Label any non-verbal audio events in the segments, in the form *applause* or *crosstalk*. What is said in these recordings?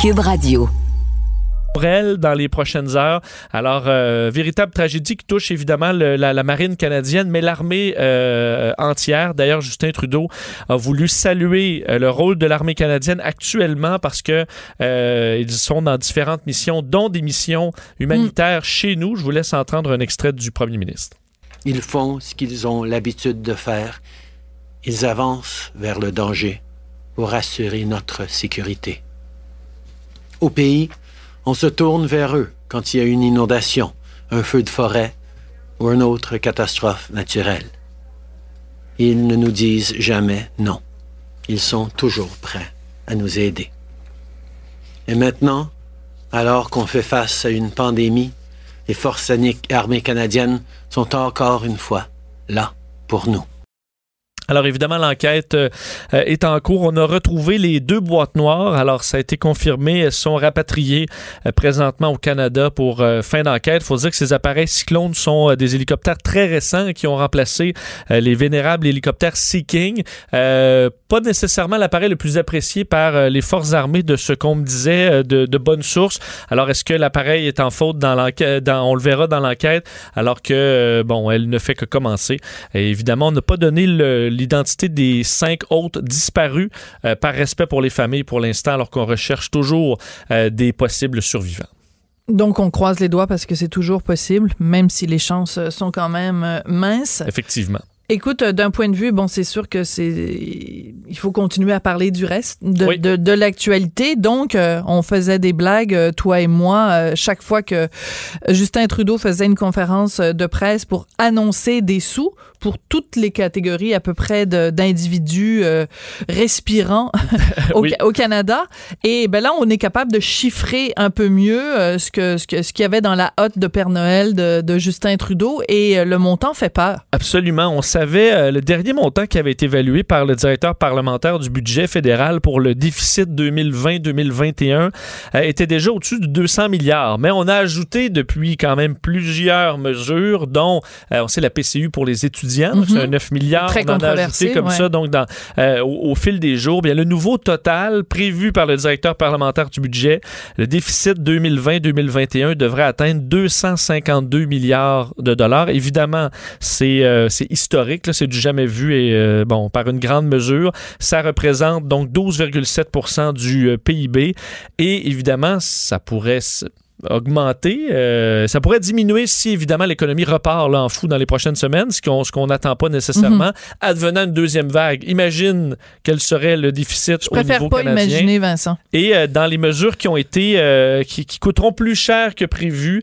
Cube Radio pour elle dans les prochaines heures. Alors, euh, véritable tragédie qui touche évidemment la, marine canadienne, mais l'armée euh, entière. D'ailleurs, Justin Trudeau a voulu saluer euh, le rôle de l'armée canadienne actuellement parce que ils sont dans différentes missions, dont des missions humanitaires chez nous. Je vous laisse entendre un extrait du premier ministre. Ils font ce qu'ils ont l'habitude de faire. Ils avancent vers le danger pour assurer notre sécurité. Au pays, on se tourne vers eux quand il y a une inondation, un feu de forêt ou une autre catastrophe naturelle. Ils ne nous disent jamais non. Ils sont toujours prêts à nous aider. Et maintenant, alors qu'on fait face à une pandémie, les forces armées canadiennes sont encore une fois là pour nous. Alors évidemment, l'enquête euh, est en cours. On a retrouvé les deux boîtes noires. Alors ça a été confirmé. Elles sont rapatriées euh, présentement au Canada pour euh, fin d'enquête. Il faut dire que ces appareils Cyclone sont des hélicoptères très récents qui ont remplacé les vénérables hélicoptères Sea King. pas nécessairement l'appareil le plus apprécié par les forces armées de ce qu'on me disait de, bonnes sources. Alors est-ce que l'appareil est en faute dans l'enquête? On le verra dans l'enquête alors que, bon, elle ne fait que commencer. Évidemment, on n'a pas donné le l'identité des cinq autres disparus euh, par respect pour les familles pour l'instant, alors qu'on recherche toujours euh, des possibles survivants. Donc, on croise les doigts parce que c'est toujours possible, même si les chances sont quand même euh, minces. Effectivement. Écoute, d'un point de vue, bon, c'est sûr que c'est, il faut continuer à parler du reste de, de, de l'actualité. Donc, on faisait des blagues, toi et moi, chaque fois que Justin Trudeau faisait une conférence de presse pour annoncer des sous pour toutes les catégories à peu près d'individus euh, respirants *laughs* *laughs* au, Canada. Et ben là, on est capable de chiffrer un peu mieux euh, ce que ce qu'il ce y avait dans la hotte de Père Noël de, de Justin Trudeau et euh, le montant fait peur. Absolument. On savait le dernier montant qui avait été évalué par le directeur parlementaire du budget fédéral pour le déficit 2020-2021 était déjà au-dessus de 200 milliards. Mais on a ajouté depuis quand même plusieurs mesures, dont on sait la PCU pour les étudiants c'est un 9 milliards. Très on en a ajouté comme ça donc dans, euh, au, fil des jours. Bien, le nouveau total prévu par le directeur parlementaire du budget, le déficit 2020-2021 devrait atteindre 252 milliards de dollars. Évidemment, c'est euh, historique, c'est du jamais vu et euh, bon, par une grande mesure. Ça représente donc 12,7% du PIB et évidemment, ça pourrait augmenter. Euh, ça pourrait diminuer si, évidemment, l'économie repart là, en fou dans les prochaines semaines, ce qu'on n'attend pas nécessairement. Mhm. Advenant une deuxième vague, imagine quel serait le déficit Je préfère pas imaginer, Vincent. Et euh, dans les mesures qui ont été, euh, qui, coûteront plus cher que prévu,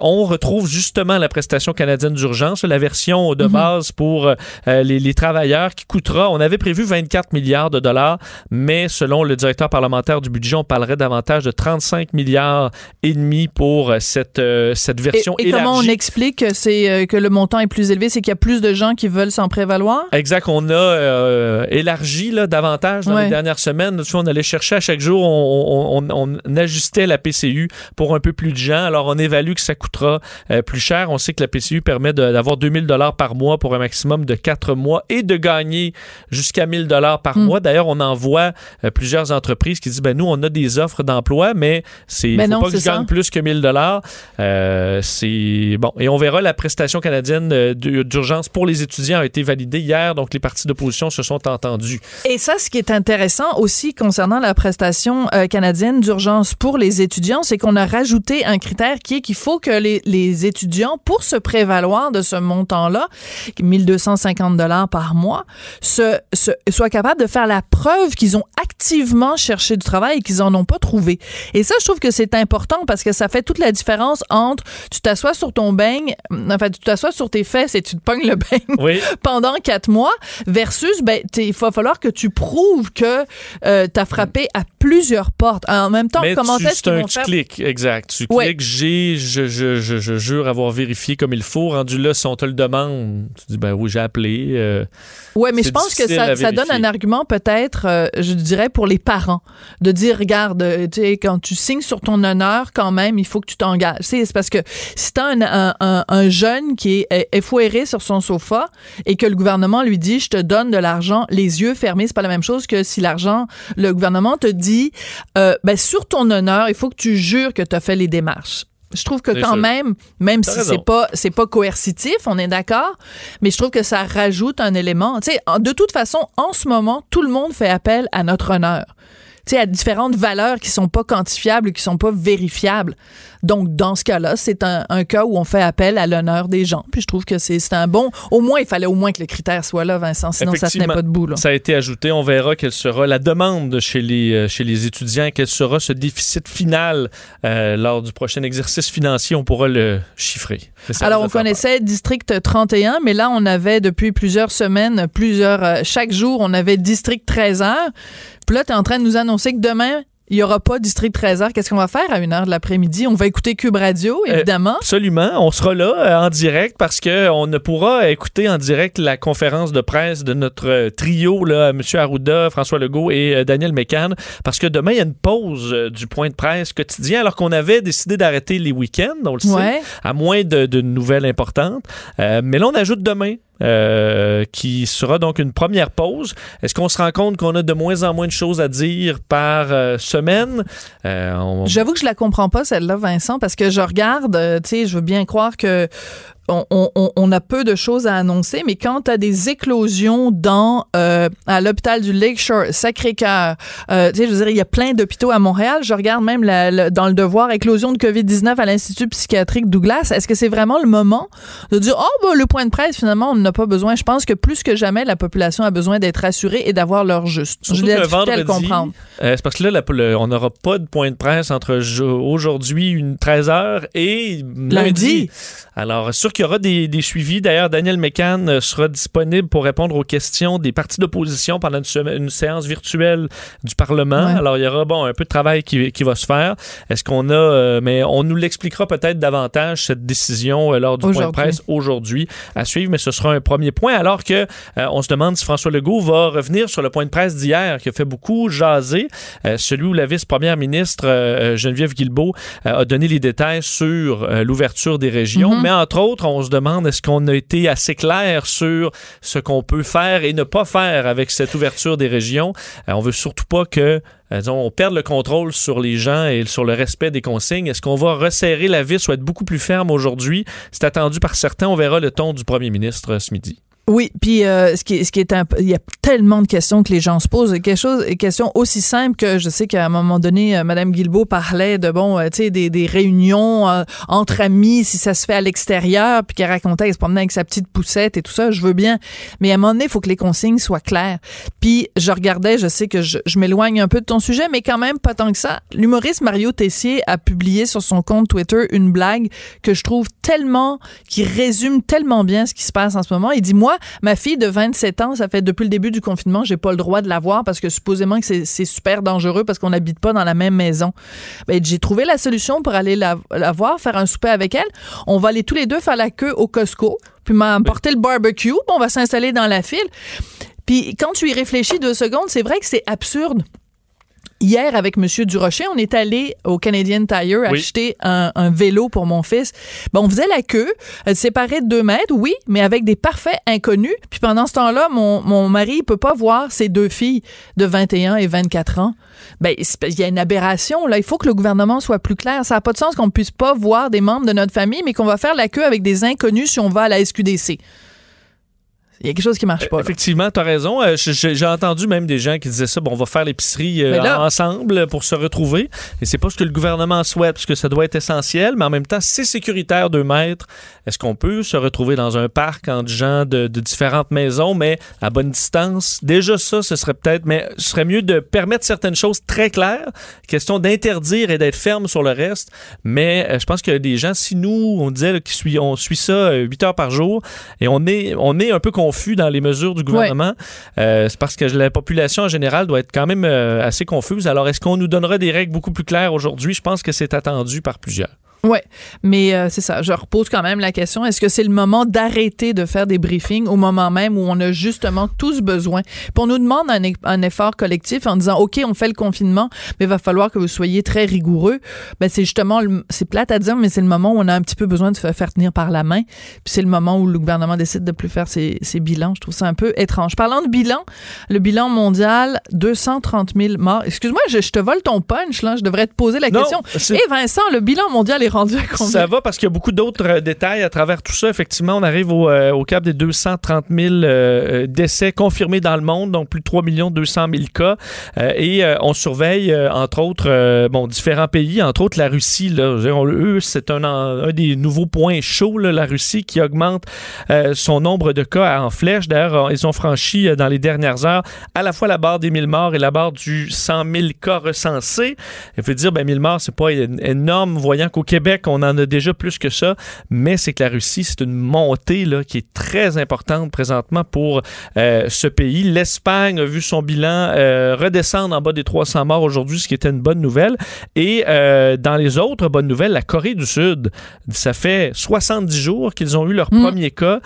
on retrouve justement la prestation canadienne d'urgence, la version de mhm. base pour les, les, travailleurs qui coûtera, on avait prévu 24 milliards de dollars, mais selon le directeur parlementaire du budget, on parlerait davantage de 35 milliards et demi pour euh, cette, euh, cette version et, et comment on explique que, c'est, euh, que le montant est plus élevé? C'est qu'il y a plus de gens qui veulent s'en prévaloir? Exact. On a élargi là, davantage dans les dernières semaines. on allait chercher à chaque jour, on, on, ajustait la PCU pour un peu plus de gens. Alors, on évalue que ça coûtera plus cher. On sait que la PCU permet d'avoir 2000 dollars par mois pour un maximum de 4 mois et de gagner jusqu'à 1000 dollars par hmm. mois. D'ailleurs, on en voit plusieurs entreprises qui disent, ben nous, on a des offres d'emploi, mais c'est ben faut pas que je gagne plus que 1000 dollars. Euh, c'est bon. Et on verra la prestation canadienne euh, d'urgence pour les étudiants a été validée hier, donc les partis d'opposition se sont entendus. Et ça, ce qui est intéressant aussi concernant la prestation euh, canadienne d'urgence pour les étudiants, c'est qu'on a rajouté un critère qui est qu'il faut que les, les, étudiants, pour se prévaloir de ce montant-là, 1250 dollars par mois, se, se, soient capables de faire la preuve qu'ils ont activement cherché du travail et qu'ils en ont pas trouvé. Et ça, je trouve que c'est important parce que ça fait toute la différence entre tu t'assois sur ton beigne, enfin, tu t'assois sur tes fesses et tu te pognes le beigne *laughs* pendant quatre mois versus, ben, il va falloir que tu prouves que euh, tu as frappé à plusieurs portes. En même temps, comment est-ce qu'ils vont faire? Tu cliques, exact. Tu cliques, j'ai, je, je, je, je, jure avoir vérifié comme il faut. Rendu là, si on te le demande, tu dis, ben oui, j'ai appelé. Euh, oui, mais je pense que ça, ça donne un argument peut-être, euh, je dirais, pour les parents de dire, regarde, euh, tu sais, quand tu signes sur ton honneur, quand même, il faut que tu t'engages. C'est parce que si t'as un, un, un, jeune qui est effoiré sur son sofa et que le gouvernement lui dit, je te donne de l'argent, les yeux fermés, c'est pas la même chose que si l'argent, le gouvernement te dit, euh, ben, sur ton honneur, il faut que tu jures que tu as fait les démarches. Je trouve que quand même, même si c'est pas c'est pas coercitif, on est d'accord, mais je trouve que ça rajoute un élément. Tu sais, de toute façon, en ce moment, tout le monde fait appel à notre honneur. Tu sais, à différentes valeurs qui sont pas quantifiables, qui sont pas vérifiables. Donc, dans ce cas-là, c'est un, cas où on fait appel à l'honneur des gens. Puis je trouve que c'est un bon. Au moins, il fallait au moins que le critère soit là, Vincent, sinon ça tenait pas debout. Là. Ça a été ajouté. On verra quelle sera la demande chez les, euh, chez les étudiants, quel sera ce déficit final euh, lors du prochain exercice financier. On pourra le chiffrer. Alors, on connaissait District 31, mais là, on avait depuis plusieurs semaines, plusieurs, euh, chaque jour, on avait District 13 heures. Puis là, tu es en train de nous annoncer que demain, il n'y aura pas District 13h. Qu'est-ce qu'on va faire à 1h de l'après-midi? On va écouter Cube Radio, euh, évidemment. absolument. On sera là euh, en direct parce qu'on ne pourra écouter en direct la conférence de presse de notre euh, trio, là, M. Arruda, François Legault et Daniel Mécan, parce que demain, il y a une pause du point de presse quotidien alors qu'on avait décidé d'arrêter les week-ends, on le sait, à moins de, de nouvelles importantes. mais là, on ajoute demain euh, qui sera donc une première pause. Est-ce qu'on se rend compte qu'on a de moins en moins de choses à dire par euh, semaine? Euh, J'avoue que je la comprends pas, celle-là, Vincent, parce que je regarde, tu sais, je veux bien croire que on, a peu de choses à annoncer, mais quand tu as des éclosions dans euh, à l'hôpital du Lakeshore, Sacré-Cœur, euh, tu sais, je veux dire, il y a plein d'hôpitaux à Montréal. Je regarde même dans le devoir éclosion de COVID-19 à l'Institut psychiatrique Douglas. Est-ce que c'est vraiment le moment de dire, oh, ben, le point de presse, finalement, on n'a pas besoin. Je pense que plus que jamais, la population a besoin d'être rassurée et d'avoir leur juste. je l'ai le comprendre. Euh, c'est parce que là, on n'aura pas de point de presse entre aujourd'hui, une 13h et lundi. lundi. Alors, sur qu'il y aura des, suivis. D'ailleurs, Daniel Mécan euh, sera disponible pour répondre aux questions des partis d'opposition pendant une, séance virtuelle du Parlement. Alors, il y aura bon un peu de travail qui, va se faire. Est-ce qu'on a, euh, mais on nous l'expliquera peut-être davantage cette décision euh, lors du point de presse aujourd'hui à suivre, mais ce sera un premier point. Alors que on se demande si François Legault va revenir sur le point de presse d'hier qui a fait beaucoup jaser, celui où la vice-première ministre Geneviève Guilbeault a donné les détails sur l'ouverture des régions, mm-hmm. mais entre autres, on se demande est-ce qu'on a été assez clair sur ce qu'on peut faire et ne pas faire avec cette ouverture des régions? Euh, on veut surtout pas que euh, on perde le contrôle sur les gens et sur le respect des consignes. Est-ce qu'on va resserrer la vis ou être beaucoup plus ferme aujourd'hui? C'est attendu par certains. On verra le ton du premier ministre ce midi. Oui, puis euh, ce qui ce qui est un, il y a tellement de questions que les gens se posent, quelque chose, question aussi simple que je sais qu'à un moment donné, euh, Madame Guilbeault parlait de bon, euh, tu sais, des, des réunions entre amis, si ça se fait à l'extérieur, puis qu'elle racontait qu'elle se promenait avec sa petite poussette et tout ça, je veux bien, mais à un moment donné, il faut que les consignes soient claires. Puis je regardais, je sais que je, je m'éloigne un peu de ton sujet, mais quand même pas tant que ça. L'humoriste Mario Tessier a publié sur son compte Twitter une blague que je trouve tellement, qui résume tellement bien ce qui se passe en ce moment. Il dit moi ma fille de 27 ans, ça fait depuis le début du confinement, j'ai pas le droit de la voir parce que supposément que c'est super dangereux parce qu'on n'habite pas dans la même maison. Ben, j'ai trouvé la solution pour aller la, voir, faire un souper avec elle. On va aller tous les deux faire la queue au Costco, puis m'emporter le barbecue, on va s'installer dans la file. Puis quand tu y réfléchis deux secondes, c'est vrai que c'est absurde. Hier, avec M. Durocher, on est allé au Canadian Tire acheter un, vélo pour mon fils. Bon, on faisait la queue, euh, séparée de deux mètres, oui, mais avec des parfaits inconnus. Puis pendant ce temps-là, mon, mon mari, il peut pas voir ses deux filles de 21 et 24 ans. Ben, il y a une aberration, là. Il faut que le gouvernement soit plus clair. Ça n'a pas de sens qu'on puisse pas voir des membres de notre famille, mais qu'on va faire la queue avec des inconnus si on va à la SQDC. Il y a quelque chose qui marche pas. Effectivement, tu as raison. Euh, j'ai entendu même des gens qui disaient ça, bon, on va faire l'épicerie euh, ensemble pour se retrouver. Et c'est pas ce que le gouvernement souhaite, parce que ça doit être essentiel, mais en même temps, c'est sécuritaire de mètres. Est-ce qu'on peut se retrouver dans un parc entre gens de, différentes maisons, mais à bonne distance? Déjà ça, ce serait peut-être, mais ce serait mieux de permettre certaines choses très claires, question d'interdire et d'être ferme sur le reste. Mais euh, je pense que des gens, si nous, on disait qu'on suit ça 8 heures par jour, et on est, on est un peu confus dans les mesures du gouvernement. Euh, c'est parce que la population en général doit être quand même euh, assez confuse. Alors, est-ce qu'on nous donnera des règles beaucoup plus claires aujourd'hui? Je pense que c'est attendu par plusieurs. Oui, mais euh, c'est ça. Je repose quand même la question est-ce que c'est le moment d'arrêter de faire des briefings au moment même où on a justement tous besoin? Puis on nous demande un, un, effort collectif en disant OK, on fait le confinement, mais il va falloir que vous soyez très rigoureux. Ben c'est justement c'est plate à dire, mais c'est le moment où on a un petit peu besoin de se faire tenir par la main. Puis c'est le moment où le gouvernement décide de plus faire ses, ses, bilans. Je trouve ça un peu étrange. Parlant de bilan, le bilan mondial 230 000 morts. Excuse-moi, je, te vole ton punch là. Je devrais te poser la question. Et Vincent, le bilan mondial est ça va parce qu'il y a beaucoup d'autres euh, détails à travers tout ça. Effectivement, on arrive au, euh, cap des 230 000 euh, décès confirmés dans le monde, donc plus de 3 200 000 cas. et on surveille, entre autres, bon, différents pays, entre autres la Russie. Là, eux, c'est un, des nouveaux points chauds, la Russie, qui augmente son nombre de cas en flèche. D'ailleurs, ils ont franchi dans les dernières heures à la fois la barre des 1000 morts et la barre du 100 000 cas recensés. Il faut dire, ben, 1000 morts, c'est pas énorme, voyant qu'au Québec, on en a déjà plus que ça, mais c'est que la Russie, c'est une montée là, qui est très importante présentement pour euh, ce pays. L'Espagne a vu son bilan euh, redescendre en bas des 300 morts aujourd'hui, ce qui était une bonne nouvelle. Et euh, dans les autres bonnes nouvelles, la Corée du Sud, ça fait 70 jours qu'ils ont eu leur mm. premier cas.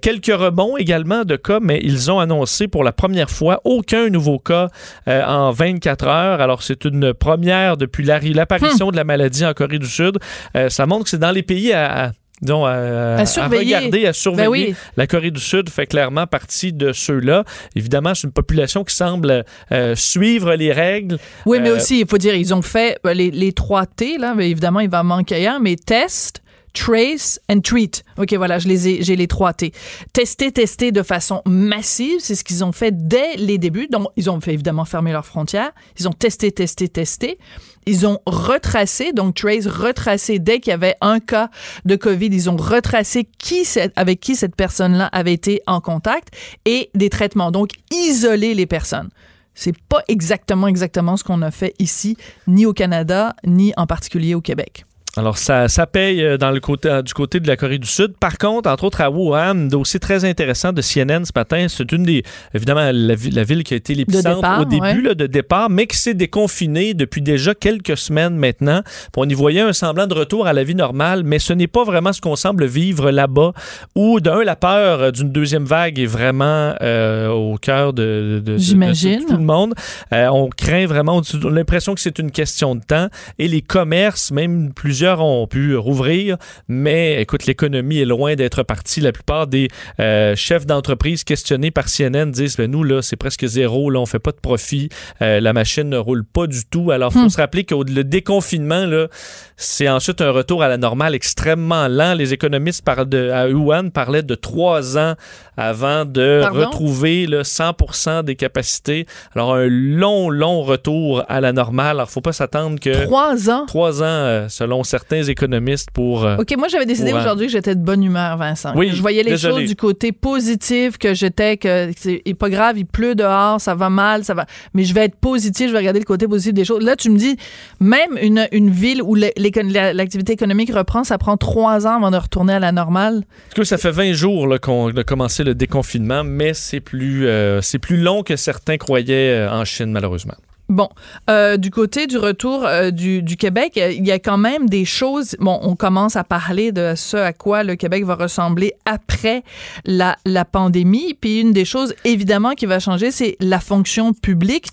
quelques rebonds également de cas, mais ils ont annoncé pour la première fois aucun nouveau cas en 24 heures. Alors c'est une première depuis l'apparition mm. de la maladie en Corée du Sud. Euh, ça montre que c'est dans les pays à, regarder, à surveiller. Ben la Corée du Sud fait clairement partie de ceux-là. Évidemment, c'est une population qui semble euh, suivre les règles. Oui, mais euh, aussi, il faut dire, ils ont fait les, les trois T, là, mais évidemment, il va manquer un, mais test, trace and treat. OK, voilà, je les ai, j'ai les trois T. Tester, tester de façon massive, c'est ce qu'ils ont fait dès les débuts. Donc, ils ont fait évidemment fermer leurs frontières. Ils ont testé, testé, testé. Ils ont retracé, donc Trace retracé dès qu'il y avait un cas de COVID, ils ont retracé qui avec qui cette personne-là avait été en contact et des traitements. Donc, isoler les personnes. C'est pas exactement exactement ce qu'on a fait ici, ni au Canada, ni en particulier au Québec. Alors, ça, ça paye euh, dans le côté, euh, du côté de la Corée du Sud. Par contre, entre autres à Wuhan, dossier très intéressant de CNN ce matin. C'est une des, évidemment, la, ville qui a été l'épicentre au début de départ, mais qui s'est déconfinée depuis déjà quelques semaines maintenant. on y voyait un semblant de retour à la vie normale, mais ce n'est pas vraiment ce qu'on semble vivre là-bas, où d'un, la peur d'une deuxième vague est vraiment euh, au cœur de, de, de, tout le monde. on craint vraiment, on a l'impression que c'est une question de temps. Et les commerces, même plusieurs ont pu rouvrir, mais écoute, l'économie est loin d'être partie. La plupart des euh, chefs d'entreprise questionnés par CNN disent ben nous là, c'est presque zéro, là, on fait pas de profit, euh, la machine ne roule pas du tout. Alors, faut hmm. se rappeler que le déconfinement là, c'est ensuite un retour à la normale extrêmement lent. Les économistes de, à Wuhan parlaient de trois ans avant de retrouver le 100% des capacités. Alors, un long, long retour à la normale. Alors, faut pas s'attendre que trois ans, trois ans euh, selon certains économistes pour. Euh, OK, moi, j'avais décidé aujourd'hui que j'étais de bonne humeur, Vincent. Oui, je voyais les choses du côté positif, que j'étais, que c'est pas grave, il pleut dehors, ça va mal, ça va. Mais je vais être positif, je vais regarder le côté positif des choses. Là, tu me dis, même une, une ville où l'activité économique reprend, ça prend trois ans avant de retourner à la normale. Parce que ça fait 20 jours qu'on a commencé le déconfinement, mais c'est plus, euh, c'est plus long que certains croyaient euh, en Chine, malheureusement. Bon, euh, du côté du retour euh, du, Québec, il y a quand même des choses. Bon, on commence à parler de ce à quoi le Québec va ressembler après la, la pandémie. Puis une des choses évidemment qui va changer, c'est la fonction publique,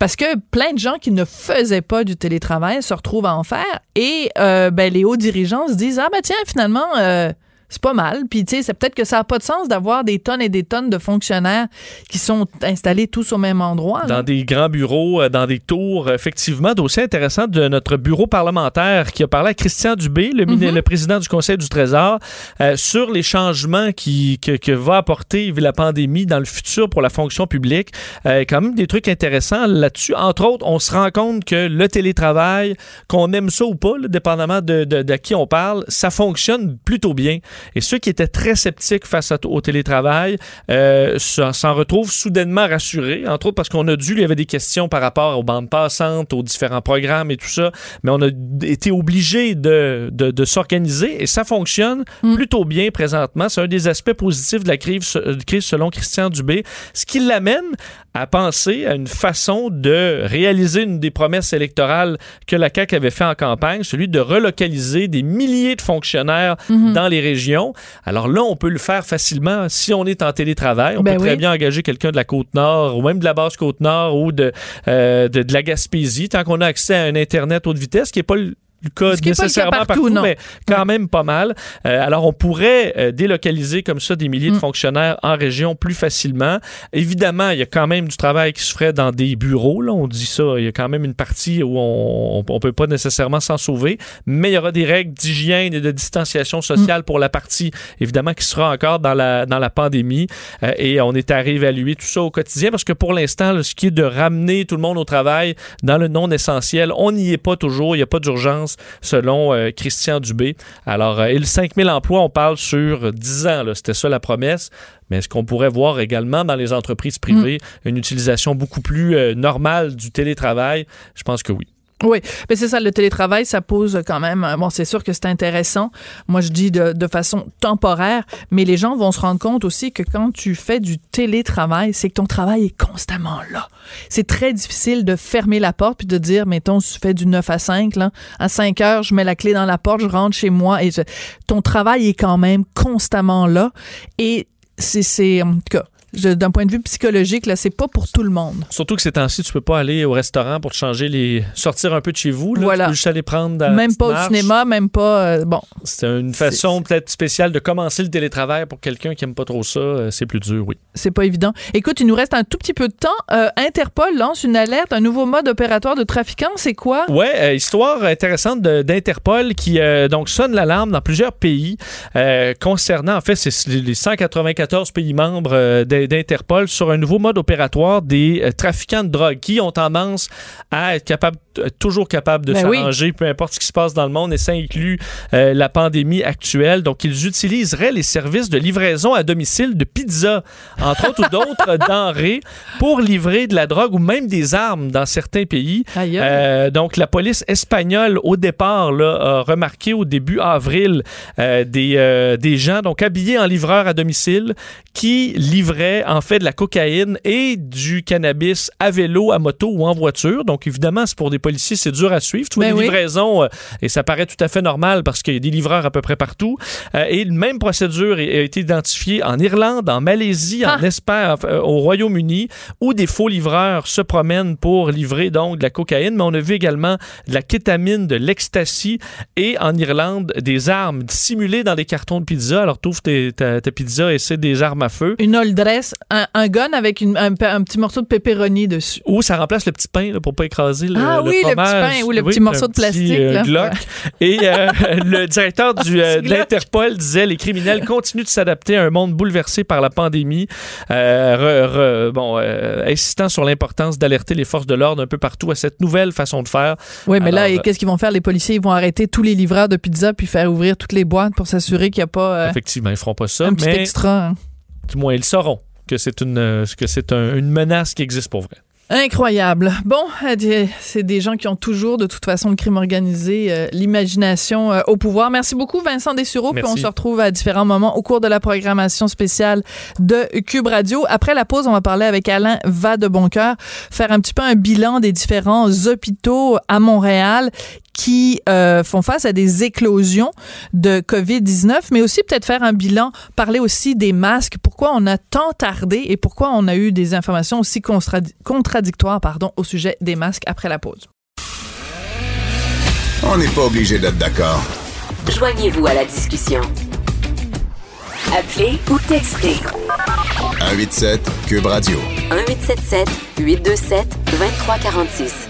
parce que plein de gens qui ne faisaient pas du télétravail se retrouvent à en faire. Et euh, ben, les hauts dirigeants se disent ah ben tiens finalement c'est pas mal. Puis, tu sais, c'est peut-être que ça n'a pas de sens d'avoir des tonnes et des tonnes de fonctionnaires qui sont installés tous au même endroit. Dans des grands bureaux, euh, dans des tours. Effectivement, dossier intéressant de notre bureau parlementaire qui a parlé à Christian Dubé, le, mhm. le président du Conseil du Trésor, euh, sur les changements qui, que, va apporter la pandémie dans le futur pour la fonction publique. Euh, quand même des trucs intéressants là-dessus. Entre autres, on se rend compte que le télétravail, qu'on aime ça ou pas, dépendamment de, de, de qui on parle, ça fonctionne plutôt bien. Et ceux qui étaient très sceptiques face au télétravail euh, s'en retrouvent soudainement rassurés, entre autres parce qu'on a dû, il y avait des questions par rapport aux bandes passantes, aux différents programmes et tout ça, mais on a été obligé de, de, s'organiser et ça fonctionne mm. plutôt bien présentement. C'est un des aspects positifs de la crise, crise selon Christian Dubé, ce qui l'amène à penser à une façon de réaliser une des promesses électorales que la CAQ avait fait en campagne, celui de relocaliser des milliers de fonctionnaires mhm. dans les régions. Alors là, on peut le faire facilement si on est en télétravail. On ben peut très bien engager quelqu'un de la Côte-Nord ou même de la Basse-Côte-Nord ou de, euh, de, de, la Gaspésie, tant qu'on a accès à un Internet haute vitesse, qui n'est pas le le cas nécessairement partout, mais quand même pas mal. Euh, alors, on pourrait euh, délocaliser comme ça des milliers de mm. fonctionnaires en région plus facilement. Évidemment, il y a quand même du travail qui se ferait dans des bureaux. Là, on dit ça. Il y a quand même une partie où on ne peut pas nécessairement s'en sauver, mais il y aura des règles d'hygiène et de distanciation sociale mm. pour la partie, évidemment, qui sera encore dans la, dans la pandémie. Euh, et on est à réévaluer tout ça au quotidien parce que pour l'instant, ce qui est de ramener tout le monde au travail dans le non essentiel, on n'y est pas toujours. Il n'y a pas d'urgence selon euh, Christian Dubé. Alors, euh, et le 5000 emplois, on parle sur 10 ans. C'était ça la promesse. Mais est-ce qu'on pourrait voir également dans les entreprises privées mm. une utilisation beaucoup plus euh, normale du télétravail? Je pense que oui. Oui, mais c'est ça, le télétravail, ça pose quand même. Euh, bon, c'est sûr que c'est intéressant. Moi, je dis de, de, façon temporaire, mais les gens vont se rendre compte aussi que quand tu fais du télétravail, c'est que ton travail est constamment là. C'est très difficile de fermer la porte puis de dire, mettons, tu fais du 9 à 5, là, à 5 heures, je mets la clé dans la porte, je rentre chez moi et ton travail est quand même constamment là. Et c'est, en tout cas, d'un point de vue psychologique, là, c'est pas pour tout le monde. Surtout que ces temps-ci, tu peux pas aller au restaurant pour te changer les. sortir un peu de chez vous. Là. Voilà. Tu peux juste aller prendre. Même pas au cinéma, même pas. Euh, bon. C'est une façon peut-être spéciale de commencer le télétravail pour quelqu'un qui aime pas trop ça. Euh, c'est plus dur, oui. C'est pas évident. Écoute, il nous reste un tout petit peu de temps. Euh, Interpol lance une alerte, un nouveau mode opératoire de trafiquants. C'est quoi? Ouais, histoire intéressante d'Interpol qui donc sonne l'alarme dans plusieurs pays concernant, en fait, c'est les 194 pays membres d'Interpol sur un nouveau mode opératoire des euh, trafiquants de drogue qui ont tendance à être capables euh, toujours capables de ben s'arranger, peu importe ce qui se passe dans le monde, et ça inclut euh, la pandémie actuelle. Donc, ils utiliseraient les services de livraison à domicile de pizza, entre autres, ou d'autres *laughs* denrées pour livrer de la drogue ou même des armes dans certains pays. donc, la police espagnole, au départ, là, a remarqué au début avril des, des gens donc habillés en livreurs à domicile qui livraient en fait de la cocaïne et du cannabis à vélo, à moto ou en voiture. Donc évidemment, c'est pour des policiers, c'est dur à suivre. Tu vois, ben livraisons, euh, et ça paraît tout à fait normal parce qu'il y a des livreurs à peu près partout. Euh, et une même procédure a été identifiée en Irlande, en Malaisie, en ah! Espagne, euh, au Royaume-Uni, où des faux livreurs se promènent pour livrer donc de la cocaïne. Mais on a vu également de la kétamine, de l'ecstasy et en Irlande, des armes simulées dans des cartons de pizza. Alors, tu ouvres ta, ta, pizza et c'est des armes à feu. Une old dress, un, gun avec un, petit morceau de pepperoni dessus. Ou ça remplace le petit pain là, pour pas écraser le, ah, oui, le petit pain ou le petit morceau de plastique. Euh, *laughs* et euh, *laughs* le directeur du, euh, de l'Interpol disait les criminels continuent de s'adapter à un monde bouleversé par la pandémie, bon, insistant sur l'importance d'alerter les forces de l'ordre un peu partout à cette nouvelle façon de faire. Oui, mais là, qu'est-ce qu'ils vont faire? Les policiers Ils vont arrêter tous les livreurs de pizza puis faire ouvrir toutes les boîtes pour s'assurer qu'il n'y a pas. Effectivement, ils feront pas ça. Un petit extra. Hein. Du moins, ils sauront que c'est une, euh, que c'est une menace qui existe pour vrai. Incroyable. Bon, euh, c'est des gens qui ont toujours, de toute façon, le crime organisé, euh, l'imagination au pouvoir. Merci beaucoup, Vincent Dessureau. Puis on se retrouve à différents moments au cours de la programmation spéciale de Cube Radio. Après la pause, on va parler avec Alain Vadeboncoeur, faire un petit peu un bilan des différents hôpitaux à Montréal qui euh, font face à des éclosions de COVID-19, mais aussi peut-être faire un bilan, parler aussi des masques, pourquoi on a tant tardé et pourquoi on a eu des informations aussi contradictoires pardon, au sujet des masques après la pause. On n'est pas obligé d'être d'accord. Joignez-vous à la discussion. Appelez ou textez. 187 Cube Radio. 1877 827 2346.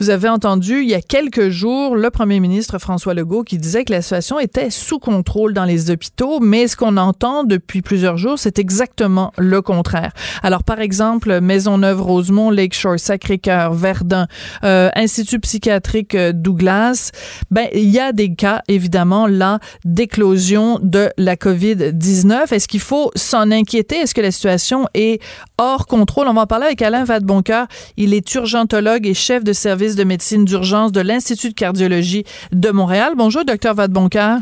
Vous avez entendu il y a quelques jours le premier ministre François Legault qui disait que la situation était sous contrôle dans les hôpitaux, mais ce qu'on entend depuis plusieurs jours, c'est exactement le contraire. Alors, par exemple, Maisonneuve-Rosemont, Lakeshore, Sacré-Cœur, Verdun, euh, Institut psychiatrique euh, Douglas, ben, il y a des cas, évidemment, là, d'éclosion de la COVID-19. Est-ce qu'il faut s'en inquiéter? Est-ce que la situation est hors contrôle? On va en parler avec Alain Vadeboncoeur. Il est urgentologue et chef de service de médecine d'urgence de l'Institut de cardiologie de Montréal. Bonjour, docteur Vadeboncoeur.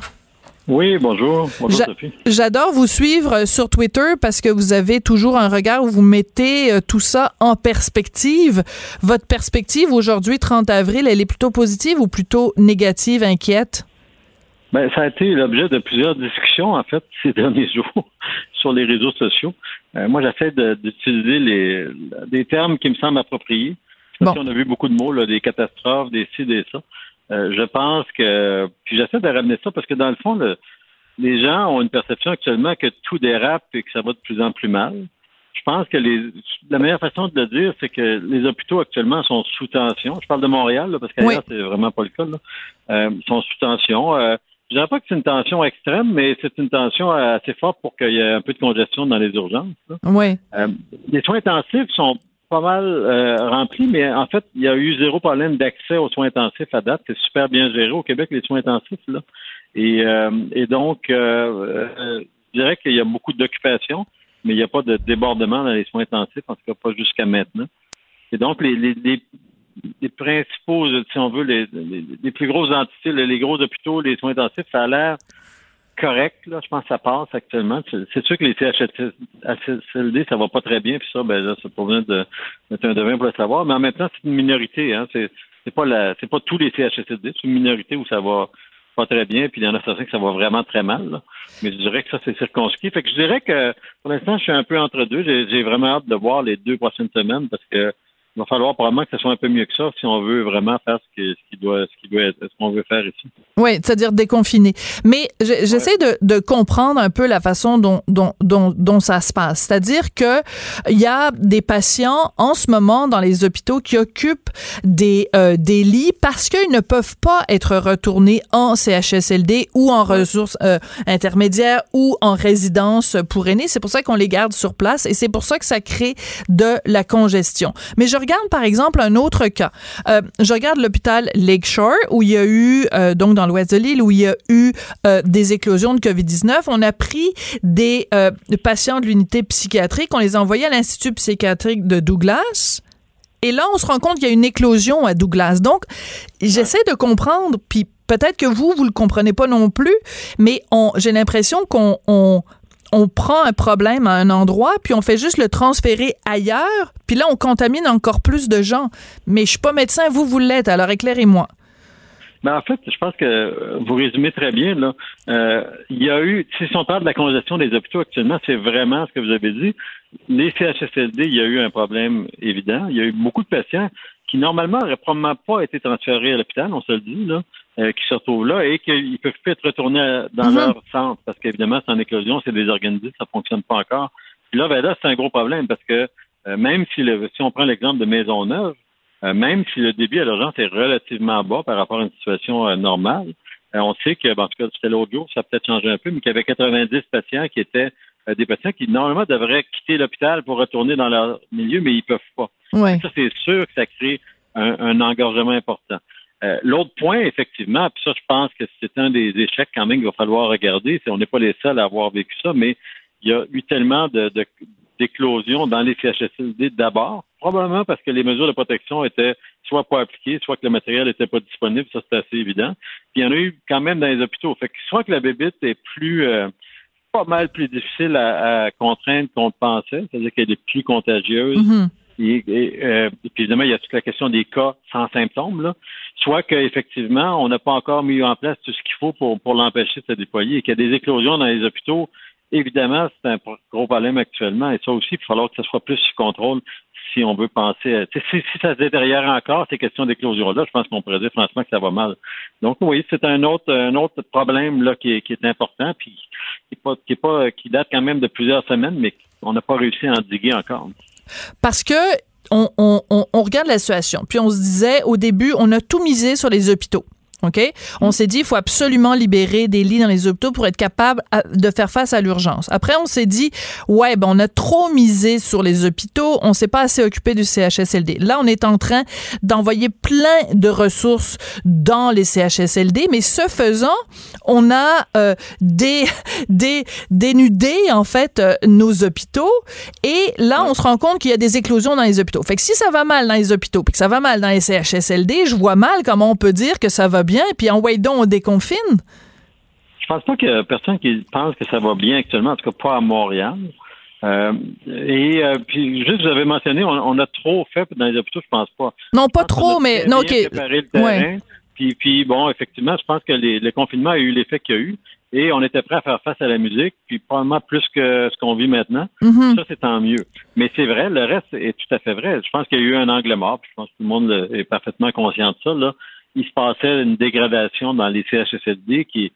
Oui, bonjour. Bonjour, Sophie. J'adore vous suivre sur Twitter parce que vous avez toujours un regard où vous mettez euh, tout ça en perspective. Votre perspective aujourd'hui, 30 avril, elle est plutôt positive ou plutôt négative, inquiète? Ben, ça a été l'objet de plusieurs discussions, en fait, *laughs* ces derniers jours sur les réseaux sociaux. Euh, moi, j'essaie d'utiliser les, des termes qui me semblent appropriés. Parce qu'on a vu beaucoup de mots, là, des catastrophes, des ci, des ça. Euh, je pense que, puis j'essaie de ramener ça parce que dans le fond, les gens ont une perception actuellement que tout dérape et que ça va de plus en plus mal. Je pense que les, la meilleure façon de le dire, c'est que les hôpitaux actuellement sont sous tension. Je parle de Montréal parce qu'ailleurs c'est vraiment pas le cas. Là. Euh, ils sont sous tension. Euh, je dirais pas que c'est une tension extrême, mais c'est une tension assez forte pour qu'il y ait un peu de congestion dans les urgences. Oui. Euh, les soins intensifs sont pas mal euh, rempli, mais en fait, il y a eu zéro problème d'accès aux soins intensifs à date. C'est super bien géré au Québec, les soins intensifs. Là. Et, euh, et donc, euh, je dirais qu'il y a beaucoup d'occupation, mais il n'y a pas de débordement dans les soins intensifs, en tout cas pas jusqu'à maintenant. Et donc, les, les, les, les principaux, si on veut, les, les, plus grosses entités, les gros hôpitaux, les soins intensifs, ça a l'air correct, là. Je pense que ça passe actuellement. C'est sûr que les CHSLD, ça va pas très bien, puis ça, ben là, pas besoin de mettre un devin pour le savoir. Mais en même temps, c'est une minorité, hein. C'est, pas la, c'est pas tous les CHSLD, c'est une minorité où ça va pas très bien, puis il y en a certains que ça va vraiment très mal. Mais je dirais que ça, c'est circonscrit. Fait que je dirais que pour l'instant, je suis un peu entre deux. J'ai vraiment hâte de voir les deux prochaines semaines parce que il va falloir probablement que ce soit un peu mieux que ça si on veut vraiment faire ce qui, ce qui doit, ce qui doit être, ce qu'on veut faire ici. Oui, c'est-à-dire déconfiner. Mais j'essaie de, de, comprendre un peu la façon dont, dont, dont, dont ça se passe. C'est-à-dire que il y a des patients en ce moment dans les hôpitaux qui occupent des, euh, des lits parce qu'ils ne peuvent pas être retournés en CHSLD ou en ressources euh, intermédiaires ou en résidence pour aînés. C'est pour ça qu'on les garde sur place et c'est pour ça que ça crée de la congestion. Mais je regarde par exemple un autre cas. Euh, je regarde l'hôpital Lakeshore où il y a eu euh, donc dans l'ouest de l'île où il y a eu euh, des éclosions de Covid-19. On a pris des patients de l'unité psychiatrique, on les a envoyés à l'institut psychiatrique de Douglas. Et là, on se rend compte qu'il y a une éclosion à Douglas. Donc, j'essaie de comprendre, puis peut-être que vous, vous le comprenez pas non plus, mais j'ai l'impression qu'on on, on prend un problème à un endroit, puis on fait juste le transférer ailleurs, puis là, on contamine encore plus de gens. Mais je suis pas médecin, vous, vous l'êtes, alors éclairez-moi. Mais en fait, je pense que vous résumez très bien. Là. Euh, il y a eu, si on parle de la congestion des hôpitaux actuellement, c'est vraiment ce que vous avez dit. Les CHSLD, il y a eu un problème évident. Il y a eu beaucoup de patients qui normalement n'auraient probablement pas été transférés à l'hôpital, on se le dit, euh, qui se retrouvent là et qu'ils peuvent plus être retournés dans Mhm. leur centre parce qu'évidemment, c'est en éclosion, c'est désorganisé, ça fonctionne pas encore. Puis là, ben là, c'est un gros problème parce que euh, même si, le, si on prend l'exemple de Maisonneuve, euh, même si le débit à l'urgence est relativement bas par rapport à une situation euh, normale, euh, on sait que, ben, en tout cas, c'était l'autre jour, ça a peut-être changé un peu, mais qu'il y avait 90 patients qui étaient euh, des patients qui normalement devraient quitter l'hôpital pour retourner dans leur milieu, mais ils peuvent pas. Ouais. Ça, c'est sûr que ça crée un, un engorgement important. Euh, L'autre point, effectivement, puis ça, je pense que c'est un des échecs quand même qu'il va falloir regarder. On n'est pas les seuls à avoir vécu ça, mais il y a eu tellement de, d'éclosions dans les CHSLD d'abord, probablement parce que les mesures de protection étaient soit pas appliquées, soit que le matériel n'était pas disponible, ça c'est assez évident. Puis il y en a eu quand même dans les hôpitaux. Fait que soit que la bébite est plus euh, pas mal plus difficile à, contraindre qu'on le pensait, c'est-à-dire qu'elle est plus contagieuse. Mhm. Et, euh, puis évidemment, il y a toute la question des cas sans symptômes, là. Soit qu'effectivement, on n'a pas encore mis en place tout ce qu'il faut pour, pour l'empêcher de se déployer et qu'il y a des éclosions dans les hôpitaux. Évidemment, c'est un gros problème actuellement. Et ça aussi, il va falloir que ce soit plus sous contrôle si on veut penser. à- Si, si ça se détériore encore, ces questions d'éclosion-là, je pense qu'on pourrait dire franchement que ça va mal. Donc, oui, c'est un autre, un autre problème là qui est, qui est important, puis qui est pas, qui est pas, qui date quand même de plusieurs semaines, mais on n'a pas réussi à endiguer encore. Parce que on, regarde la situation. Puis on se disait, au début, on a tout misé sur les hôpitaux. OK? On s'est dit, il faut absolument libérer des lits dans les hôpitaux pour être capable à- de faire face à l'urgence. Après, on s'est dit, ouais, ben, on a trop misé sur les hôpitaux, on s'est pas assez occupé du CHSLD. Là, on est en train d'envoyer plein de ressources dans les CHSLD, mais ce faisant, on a euh, *laughs* dénudé, en fait, euh, nos hôpitaux. Et là, on se rend compte qu'il y a des éclosions dans les hôpitaux. Fait que si ça va mal dans les hôpitaux, puis que ça va mal dans les CHSLD, je vois mal comment on peut dire que ça va bien, puis en donc, on déconfine. Je pense pas qu'il y a personne qui pense que ça va bien actuellement, en tout cas pas à Montréal. Euh, et euh, puis, juste, vous avez mentionné, on, a trop fait dans les hôpitaux, je pense pas. Non, pas trop, mais non, ok. Préparé le terrain. Puis, puis, bon, effectivement, je pense que les, le confinement a eu l'effet qu'il y a eu et on était prêt à faire face à la musique, puis probablement plus que ce qu'on vit maintenant. Mm-hmm. Ça, c'est tant mieux. Mais c'est vrai, le reste est tout à fait vrai. Je pense qu'il y a eu un angle mort, puis je pense que tout le monde est parfaitement conscient de ça. Là. Il se passait une dégradation dans les CHSLD qui,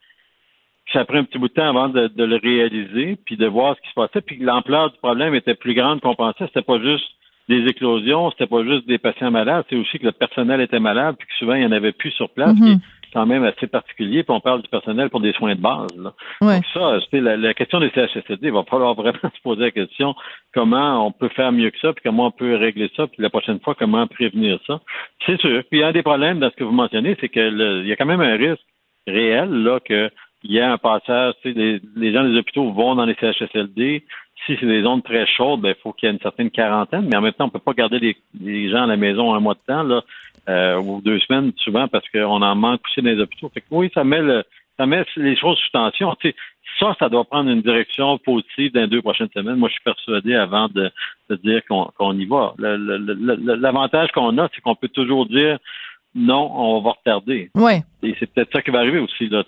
ça a pris un petit bout de temps avant de, le réaliser, puis de voir ce qui se passait, puis l'ampleur du problème était plus grande qu'on pensait. C'était pas juste des éclosions, c'était pas juste des patients malades, c'est aussi que le personnel était malade, puis que souvent il n'y en avait plus sur place, Mhm. Quand même assez particulier, puis on parle du personnel pour des soins de base. Là. Ouais. Donc ça, c'est la, la question des CHSLD, il va falloir vraiment *laughs* se poser la question comment on peut faire mieux que ça, puis comment on peut régler ça, puis la prochaine fois, comment prévenir ça. C'est sûr. Puis un des problèmes dans ce que vous mentionnez, c'est que le- il y a quand même un risque réel là que il y a un passage, tu sais, les, les gens des hôpitaux vont dans les CHSLD. Si c'est des zones très chaudes, ben, il faut qu'il y ait une certaine quarantaine, mais en même temps, on peut pas garder les, les gens à la maison un mois de temps, là, euh, ou deux semaines, souvent, parce qu'on en manque aussi dans les hôpitaux. Fait que oui, ça met le, ça met les choses sous tension. Ça, ça doit prendre une direction positive dans les deux prochaines semaines. Moi, je suis persuadé avant de, de dire qu'on y va. L'avantage qu'on a, c'est qu'on peut toujours dire non, on va retarder. Ouais. Et c'est peut-être ça qui va arriver aussi. Là.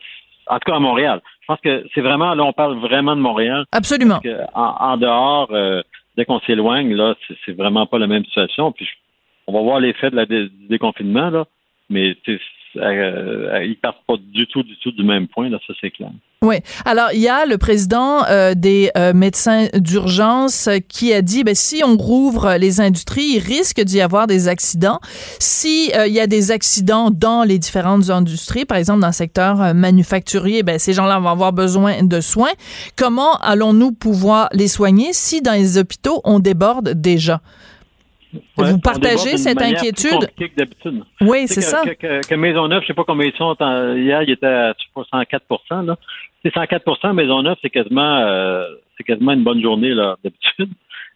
En tout cas, à Montréal. Je pense que c'est vraiment, là, on parle vraiment de Montréal. Absolument. Parce que en, en dehors, euh, dès qu'on s'éloigne, là, c'est- vraiment pas la même situation. Puis je- on va voir l'effet de la dé- déconfinement, là. Mais euh, euh, ils partent pas du tout, du même point, ça c'est clair. Oui. Alors, il y a le président euh, des médecins d'urgence qui a dit, ben, si on rouvre les industries, il risque d'y avoir des accidents. Si il y a des accidents dans les différentes industries, par exemple dans le secteur manufacturier, ben, ces gens-là vont avoir besoin de soins. Comment allons-nous pouvoir les soigner si dans les hôpitaux, on déborde déjà? Ouais, Vous partagez cette inquiétude? Oui, c'est ça. Que, que, que Maisonneuve, je sais pas combien ils sont. en- hier, il était à je sais pas, 104 là. C'est 104% Maisonneuve, c'est quasiment euh, c'est quasiment une bonne journée là d'habitude.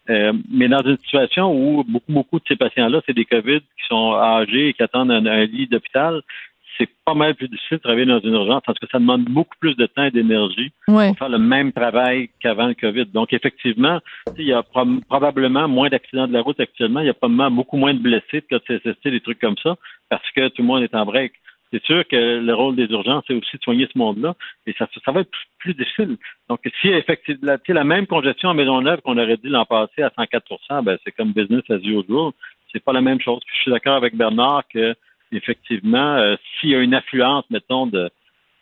Euh, mais dans une situation où beaucoup, beaucoup de ces patients-là, c'est des COVID qui sont âgés et qui attendent un, un lit d'hôpital, c'est pas mal plus difficile de travailler dans une urgence parce que ça demande beaucoup plus de temps et d'énergie Ouais. pour faire le même travail qu'avant le COVID. Donc, effectivement, il y a prob- probablement moins d'accidents de la route actuellement. Il y a probablement beaucoup moins de blessés, de cas de CSST, des trucs comme ça, parce que tout le monde est en break. C'est sûr que le rôle des urgences, c'est aussi de soigner ce monde-là, et ça, ça va être plus, plus difficile. Donc, si effectivement, la, la même congestion en Maisonneuve qu'on aurait dit l'an passé à 104% ben, c'est comme business as usual. C'est pas la même chose. Puis je suis d'accord avec Bernard que, effectivement, euh, s'il y a une affluence, mettons, de,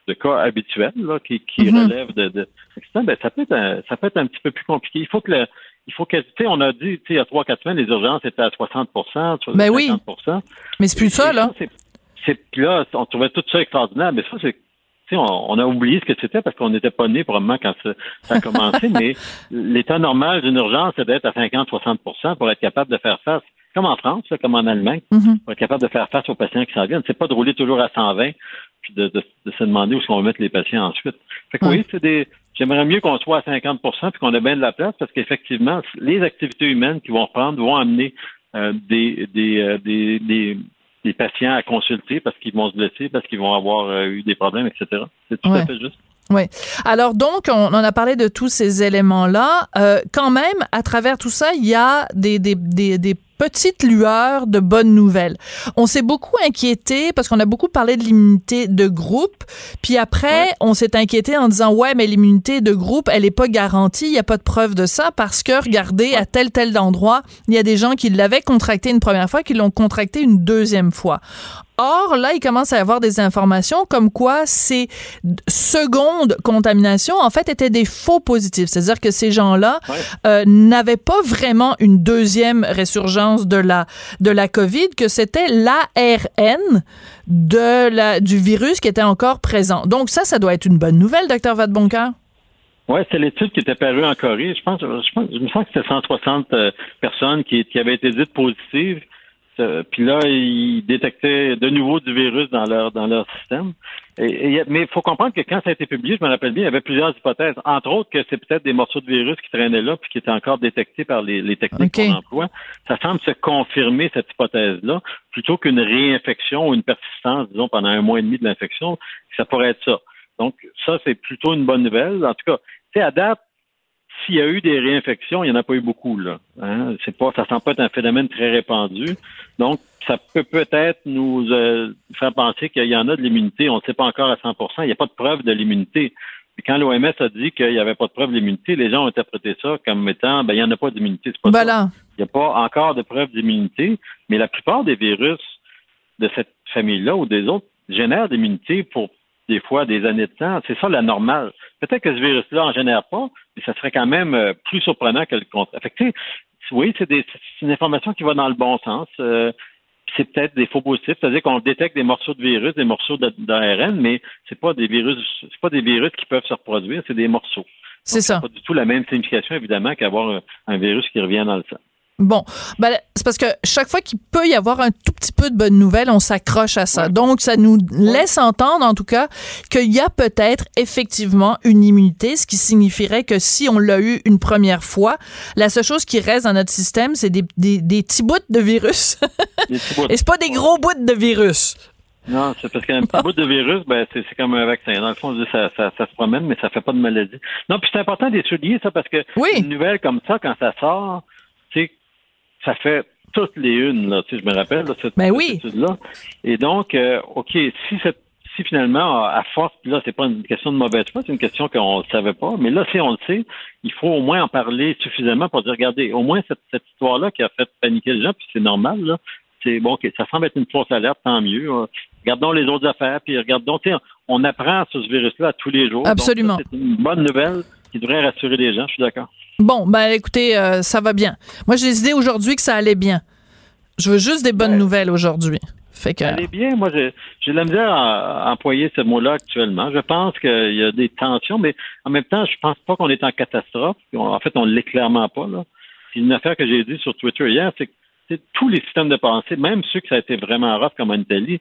de cas habituels là, qui, qui Mhm. relèvent de, de ben, ça peut être un, ça peut être un petit peu plus compliqué. Il faut que le, il faut que, tu sais, on a dit, tu sais, il y a trois, quatre semaines, les urgences étaient à 60 50 Ben oui. Mais c'est plus ça, là. c'est- là, on trouvait tout ça extraordinaire, mais ça, c'est. tu sais, On, on a oublié ce que c'était parce qu'on n'était pas né probablement quand ça, ça a commencé, *laughs* mais l'état normal d'une urgence, c'est d'être à 50-60% pour être capable de faire face, comme en France, là, comme en Allemagne, Mhm. pour être capable de faire face aux patients qui s'en viennent. C'est pas de rouler toujours à 120 puis de, de, de se demander où va mettre les patients ensuite. Fait que oui, c'est des. J'aimerais mieux qu'on soit à 50 puis qu'on ait bien de la place parce qu'effectivement, les activités humaines qui vont reprendre vont amener euh, des, des, euh, des, des, des patients à consulter parce qu'ils vont se blesser, parce qu'ils vont avoir euh, eu des problèmes, etc. C'est tout Ouais. à fait juste. Oui. Alors donc, on, on a parlé de tous ces éléments-là. Euh, quand même, à travers tout ça, il y a des, des, des, des petites lueurs de bonnes nouvelles. On s'est beaucoup inquiété parce qu'on a beaucoup parlé de l'immunité de groupe. Puis après, Ouais. on s'est inquiété en disant ouais, mais l'immunité de groupe, elle est pas garantie. Il y a pas de preuve de ça parce que regardez à tel tel endroit, il y a des gens qui l'avaient contracté une première fois, qui l'ont contracté une deuxième fois. Or, là, il commence à y avoir des informations comme quoi ces secondes contaminations, en fait, étaient des faux positifs. C'est-à-dire que ces gens-là Ouais. euh, n'avaient pas vraiment une deuxième résurgence de la, de la COVID, que c'était l'ARN de la, du virus qui était encore présent. Donc ça, ça doit être une bonne nouvelle, docteur Vadeboncoeur. Oui, c'est l'étude qui était parue en Corée. Je pense, je pense, je me sens que c'était 160 euh, personnes qui, qui avaient été dites positives. Euh, Puis là, ils détectaient de nouveau du virus dans leur dans leur système. Et, et- mais il faut comprendre que quand ça a été publié, je me rappelle bien, il y avait plusieurs hypothèses. Entre autres, que c'est peut-être des morceaux de virus qui traînaient là puis qui étaient encore détectés par les, les techniques Ok. qu'on emploie. Ça semble se confirmer cette hypothèse-là, plutôt qu'une réinfection ou une persistance, disons, pendant un mois et demi de l'infection. Ça pourrait être ça. Donc, ça, c'est plutôt une bonne nouvelle. En tout cas, tu sais, à date, s'il y a eu des réinfections, il n'y en a pas eu beaucoup, là. Hein? C'est pas, ça semble pas être un phénomène très répandu. Donc, ça peut peut-être nous euh, faire penser qu'il y en a de l'immunité. On ne sait pas encore à 100% Il n'y a pas de preuve de l'immunité. Et quand l'OMS a dit qu'il n'y avait pas de preuve d'immunité, les gens ont interprété ça comme étant, ben, il n'y en a pas d'immunité. C'est pas voilà. Il n'y a pas encore de preuve d'immunité, mais la plupart des virus de cette famille-là ou des autres génèrent d'immunité pour des fois des années de temps. C'est ça la normale. Peut-être que ce virus-là en génère pas, mais ça serait quand même euh, plus surprenant que le contraire. oui, c'est une information qui va dans le bon sens. Euh, c'est peut-être des faux positifs, c'est-à-dire qu'on détecte des morceaux de virus, des morceaux d'ARN, mais c'est pas des virus, c'est pas des virus qui peuvent se reproduire, c'est des morceaux. C'est ça. Pas du tout la même signification évidemment qu'avoir un virus qui revient dans le sang. Bon, ben, c'est parce que chaque fois qu'il peut y avoir un tout petit peu de bonnes nouvelles, on s'accroche à ça. Donc, ça nous laisse entendre, en tout cas, qu'il y a peut-être effectivement une immunité, ce qui signifierait que si on l'a eu une première fois, la seule chose qui reste dans notre système, c'est des, des, des petits bouts de virus. *laughs* Et c'est pas des gros bouts de virus. Non, c'est parce qu'un petit bout de virus, ben, c'est, comme un vaccin. Dans le fond, ça, ça, ça, se promène, mais ça fait pas de maladie. Non, puis c'est important d'étudier ça parce que oui. une nouvelle comme ça, quand ça sort, ça fait toutes les unes, là, tu sais, je me rappelle, là, cette, ben oui. étude-là. Et donc, euh, OK, si si finalement, à force, là, c'est pas une question de mauvaise foi, c'est une question qu'on ne savait pas. Mais là, si on le sait, il faut au moins en parler suffisamment pour dire, regardez, au moins cette, cette histoire-là qui a fait paniquer les gens, puis c'est normal, là, c'est bon, OK, ça semble être une fausse alerte, tant mieux. Regardons les autres affaires, puis regardons, on apprend sur ce virus-là tous les jours. Absolument. C'est une bonne nouvelle qui devrait rassurer les gens, je suis d'accord. Bon, ben écoutez, euh, ça va bien. Moi, j'ai décidé aujourd'hui que ça allait bien. Je veux juste des bonnes nouvelles aujourd'hui. Fait que... Ça allait bien. Moi, j'ai de la misère à, employer ce mot-là actuellement. Je pense qu'il y a des tensions, mais en même temps, je pense pas qu'on est en catastrophe. En fait, on ne l'est clairement pas. Là. Une affaire que j'ai dit sur Twitter hier, c'est que tous les systèmes de pensée, même ceux que ça a été vraiment rough comme en Italie,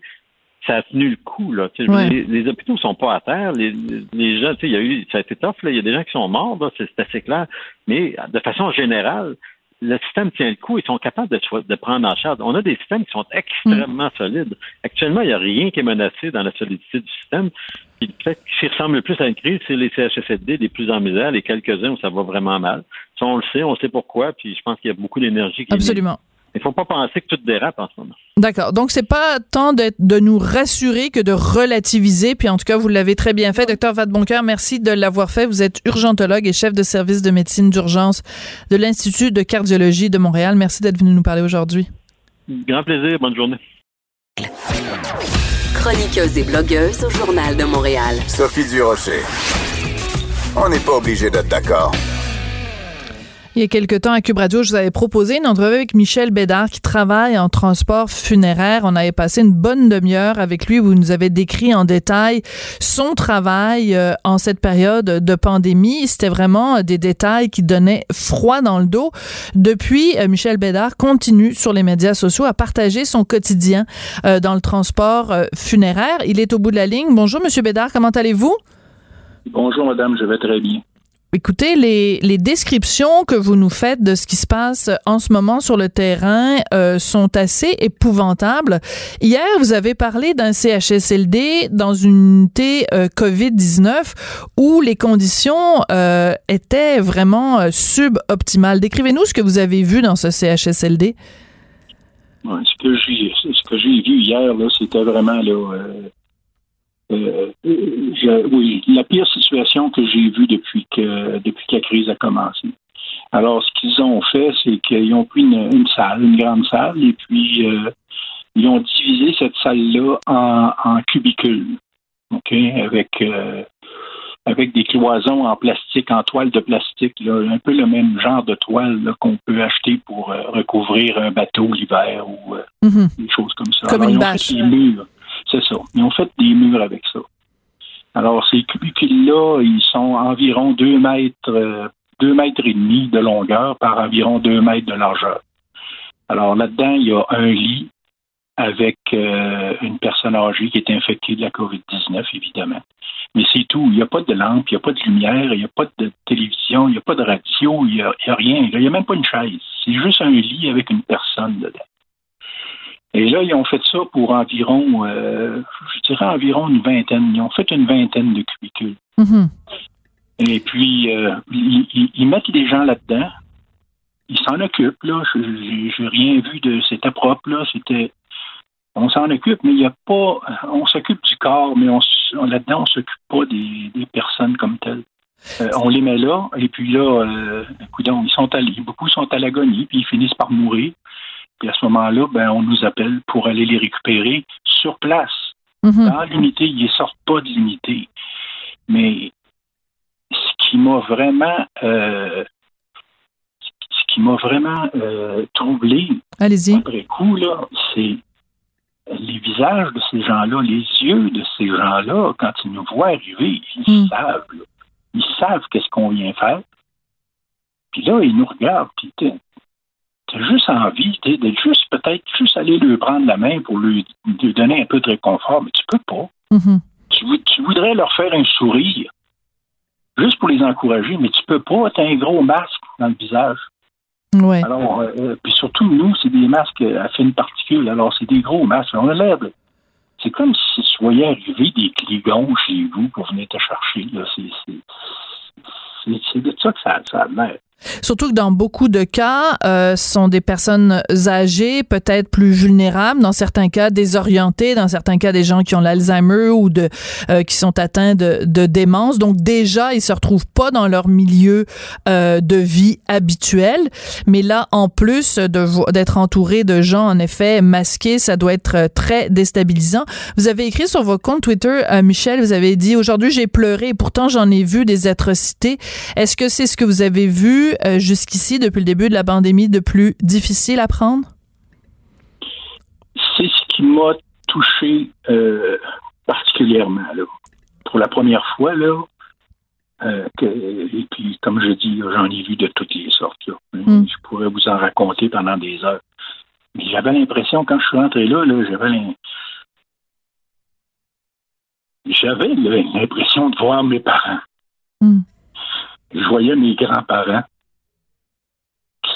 ça a tenu le coup. Là. Les, les, hôpitaux sont pas à terre. Les, les gens, il y a eu, ça a été tough. Là. Il y a des gens qui sont morts, c'est assez clair. Mais de façon générale, le système tient le coup. Ils sont capables de, de prendre en charge. On a des systèmes qui sont extrêmement mm. solides. Actuellement, il n'y a rien qui est menacé dans la solidité du système. Peut-être ce qui ressemble le plus à une crise, c'est les CHSLD les plus en misère, les quelques-uns où ça va vraiment mal. Ça, on le sait, on sait pourquoi, puis je pense qu'il y a beaucoup d'énergie qui Absolument. Il ne faut pas penser que tout dérape en ce moment. D'accord. Donc, c'est pas tant de, de, nous rassurer que de relativiser. Puis, en tout cas, vous l'avez très bien fait. Docteur Vadeboncoeur, merci de l'avoir fait. Vous êtes urgentologue et chef de service de médecine d'urgence de l'Institut de cardiologie de Montréal. Merci d'être venu nous parler aujourd'hui. Grand plaisir. Bonne journée. Chroniqueuse et blogueuse au Journal de Montréal. Sophie Durocher. On n'est pas obligé d'être d'accord. Il y a quelque temps à Cube Radio, je vous avais proposé une entrevue avec Michel Bédard qui travaille en transport funéraire. On avait passé une bonne demi-heure avec lui où il nous avait décrit en détail son travail euh, en cette période de pandémie. C'était vraiment des détails qui donnaient froid dans le dos. Depuis, euh, Michel Bédard continue sur les médias sociaux à partager son quotidien euh, dans le transport funéraire. Il est au bout de la ligne. Bonjour, Monsieur Bédard, comment allez-vous? Bonjour, madame, je vais très bien. Écoutez, les, descriptions que vous nous faites de ce qui se passe en ce moment sur le terrain euh, sont assez épouvantables. Hier, vous avez parlé d'un CHSLD dans une unité euh, COVID-19 où les conditions euh, étaient vraiment suboptimales. Décrivez-nous ce que vous avez vu dans ce CHSLD. ce que j'ai vu hier, c'était vraiment euh, oui, la pire situation que j'ai vue depuis que depuis que la crise a commencé. Alors, ce qu'ils ont fait, c'est qu'ils ont pris une, salle, une grande salle, et puis euh, ils ont divisé cette salle-là en, en, cubicules, ok, avec euh, avec des cloisons en plastique, en toile de plastique, là, un peu le même genre de toile qu'on peut acheter pour recouvrir un bateau l'hiver ou mhm. des choses comme ça. Comme une bâche. C'est ça. Ils ont fait des murs avec ça. Alors, ces cubicules-là, ils sont environ 2 mètres, 2 euh, mètres et demi de longueur par environ 2 mètres de largeur. Alors, là-dedans, il y a un lit avec euh, une personne âgée qui est infectée de la COVID-19, évidemment. Mais c'est tout. Il n'y a pas de lampe, il n'y a pas de lumière, il n'y a pas de télévision, il n'y a pas de radio, il n'y a, rien. Il n'y a même pas une chaise. C'est juste un lit avec une personne dedans. Et là, ils ont fait ça pour environ, euh, je dirais environ une vingtaine. Ils ont fait une vingtaine de cubicules. Mhm. Et puis, euh, ils, ils- ils mettent les gens là-dedans. Ils s'en occupent, là. Je n'ai rien vu de. C'était propre, là. C'était. On s'en occupe, mais il n'y a pas. On s'occupe du corps, mais on, là-dedans, on ne s'occupe pas des, des personnes comme telles. Euh, on les met là, et puis là, euh, coudonc, ils sont allés, beaucoup sont à l'agonie, puis ils finissent par mourir. Puis à ce moment-là, ben, on nous appelle pour aller les récupérer sur place. Mhm. Dans l'unité, ils ne sortent pas de l'unité. Mais ce qui m'a vraiment euh, ce qui m'a vraiment euh, troublé après coup, là, c'est les visages de ces gens-là, les yeux de ces gens-là, quand ils nous voient arriver, ils Mm. savent. là. Ils savent qu'est-ce qu'on vient faire. Puis là, ils nous regardent, puis juste envie de juste peut-être juste aller lui prendre la main pour lui, lui donner un peu de réconfort, mais tu peux pas. Mhm. Tu, vou- tu voudrais leur faire un sourire, juste pour les encourager, mais tu peux pas. Tu as un gros masque dans le visage. Ouais. Alors, euh, euh, puis surtout, nous, c'est des masques à fines particules. Alors, c'est des gros masques. On a l'air C'est comme si tu voyais arriver des cligons chez vous pour venir te chercher. C'est- de ça que ça, ça a l'air. Surtout que dans beaucoup de cas, euh, ce sont des personnes âgées, peut-être plus vulnérables, dans certains cas désorientées, dans certains cas des gens qui ont l'Alzheimer ou de euh, qui sont atteints de, de démence. Donc déjà, ils se retrouvent pas dans leur milieu euh, de vie habituel. Mais là, en plus d'être entouré de gens en effet masqués, ça doit être euh, très déstabilisant. Vous avez écrit sur vos comptes Twitter, euh, Michel, vous avez dit aujourd'hui j'ai pleuré pourtant j'en ai vu des atrocités. Est-ce que c'est ce que vous avez vu euh, jusqu'ici, depuis le début de la pandémie, de plus difficile à prendre? C'est ce qui m'a touché euh, particulièrement. Là. Pour la première fois, là, euh, que- et puis, comme je dis, j'en ai vu de toutes les sortes. Là. Mm. Je pourrais vous en raconter pendant des heures. Mais j'avais l'impression, quand je suis rentré là, là j'avais l'impression de voir mes parents. Mm. Je voyais mes grands-parents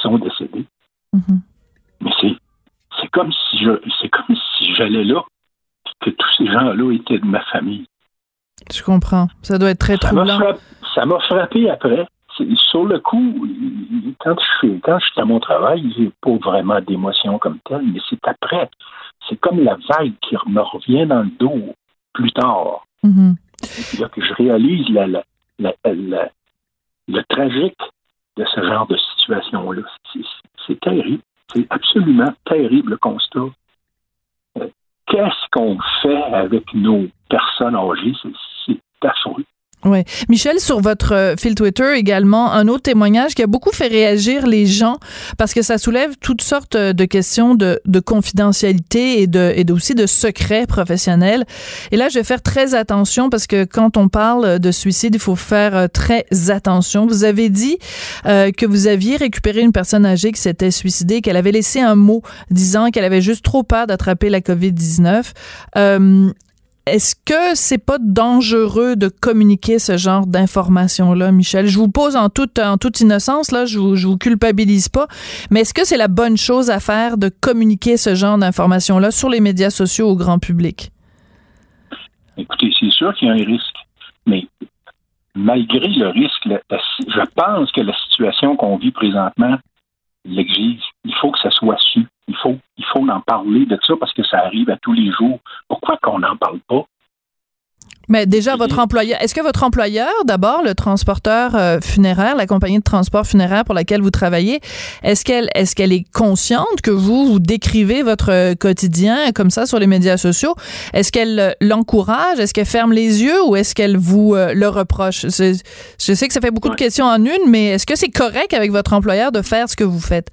sont décédés. Mhm. Mais c'est c'est comme si je c'est comme si j'allais là que tous ces gens-là étaient de ma famille. Je comprends. Ça doit être très Ça m'a troublant. frappé, ça m'a frappé après. C'est- Sur le coup, quand je suis quand je suis à mon travail, j'ai pas vraiment d'émotion comme telle, mais c'est après. C'est comme la vague qui me revient dans le dos plus tard. Mhm. Et là que je réalise la, la, la, la- le tragique de ce genre de C'est- terrible. C'est absolument terrible le constat. Euh, Qu'est-ce qu'on fait avec nos personnes âgées? C'est affreux. Ouais. Michel, sur votre euh, fil Twitter également, un autre témoignage qui a beaucoup fait réagir les gens parce que ça soulève toutes sortes euh, de questions de, de confidentialité et de et aussi de secrets professionnels. Et là, je vais faire très attention parce que quand on parle de suicide, il faut faire euh, très attention. Vous avez dit euh, que vous aviez récupéré une personne âgée qui s'était suicidée, qu'elle avait laissé un mot disant qu'elle avait juste trop peur d'attraper la COVID-19. Euh, est-ce que c'est pas dangereux de communiquer ce genre d'informations-là, Michel? Je vous pose en toute, en toute innocence, là, je vous, vous culpabilise pas, mais est-ce que c'est la bonne chose à faire de communiquer ce genre d'informations-là sur les médias sociaux au grand public? Écoutez, c'est sûr qu'il y a un risque, mais malgré le risque, je pense que la situation qu'on vit présentement l'exige. Il faut que ça soit su. Il faut, il faut en parler de ça parce que ça arrive à tous les jours. Pourquoi qu'on n'en parle pas? Mais déjà, votre employeur, est-ce que votre employeur, d'abord, le transporteur euh, funéraire, la compagnie de transport funéraire pour laquelle vous travaillez, est-ce qu'elle est, qu'elle est consciente que vous, vous décrivez votre euh, quotidien comme ça sur les médias sociaux? Est-ce qu'elle euh, l'encourage? Est-ce qu'elle ferme les yeux ou est-ce qu'elle vous euh, le reproche? Je sais que ça fait beaucoup de questions en une, mais est-ce que c'est correct avec votre employeur de faire ce que vous faites?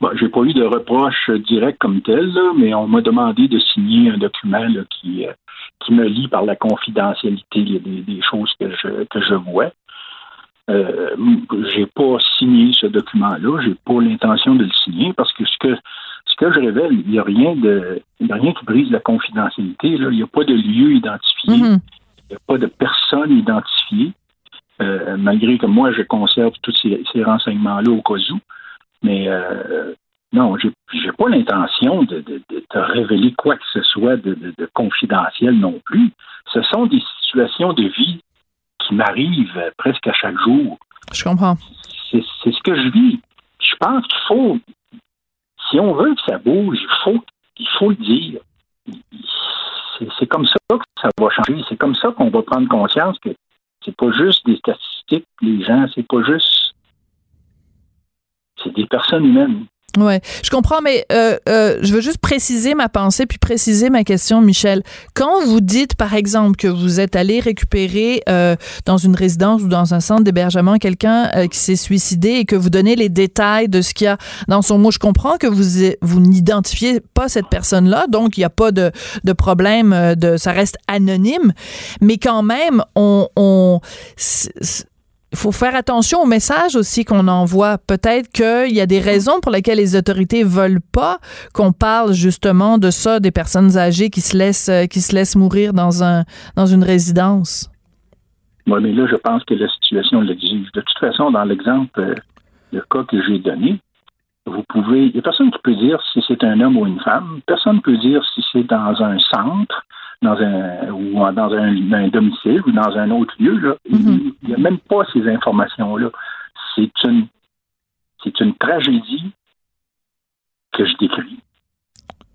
Bon, j'ai pas eu de reproche direct comme tel, là, mais on m'a demandé de signer un document là, qui, euh, qui me lie par la confidentialité des, des choses que je, que je vois. Euh, j'ai pas signé ce document-là, j'ai pas l'intention de le signer parce que ce que ce que je révèle, il n'y a rien de il y a rien qui brise la confidentialité. Là. Il n'y a pas de lieu identifié, Mhm. il n'y a pas de personne identifiée. Euh, malgré que moi je conserve tous ces, ces renseignements-là au cas où. Mais euh, non, j'ai j'ai pas l'intention de, de, de te révéler quoi que ce soit de, de- de confidentiel non plus. Ce sont des situations de vie qui m'arrivent presque à chaque jour. Je comprends. C'est ce que je vis. Je pense qu'il faut, si on veut que ça bouge, il faut, il faut le dire. C'est c'est comme ça que ça va changer. C'est comme ça qu'on va prendre conscience que c'est pas juste des statistiques, les gens, c'est pas juste. C'est des personnes humaines. Ouais, je comprends, mais euh, euh, je veux juste préciser ma pensée puis préciser ma question, Michel. Quand vous dites, par exemple, que vous êtes allé récupérer euh, dans une résidence ou dans un centre d'hébergement quelqu'un qui s'est suicidé et que vous donnez les détails de ce qu'il y a dans son mot, je comprends que vous vous n'identifiez pas cette personne-là, donc il n'y a pas de, de problème, de ça reste anonyme, mais quand même, on, il faut faire attention au message aussi qu'on envoie. Peut-être qu'il y a des raisons pour lesquelles les autorités veulent pas qu'on parle justement de ça, des personnes âgées qui se laissent, euh, qui se laissent mourir dans un, dans une résidence. Oui, mais là, je pense que la situation l'exige. De toute façon, dans l'exemple, euh, le cas que j'ai donné, vous pouvez. Il n'y a personne qui peut dire si c'est un homme ou une femme. Personne ne peut dire si c'est dans un centre, dans un ou dans un, un domicile ou dans un autre lieu. Là. Il n'y a même pas ces informations-là. C'est une c'est une tragédie que je décris.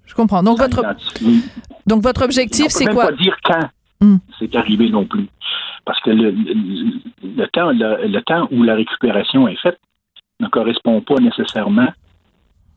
Je comprends. Donc, votre, donc votre objectif, c'est quoi? pas dire quand Hmm. c'est arrivé non plus. Parce que le, le- le temps, le, le temps où la récupération est faite ne correspond pas nécessairement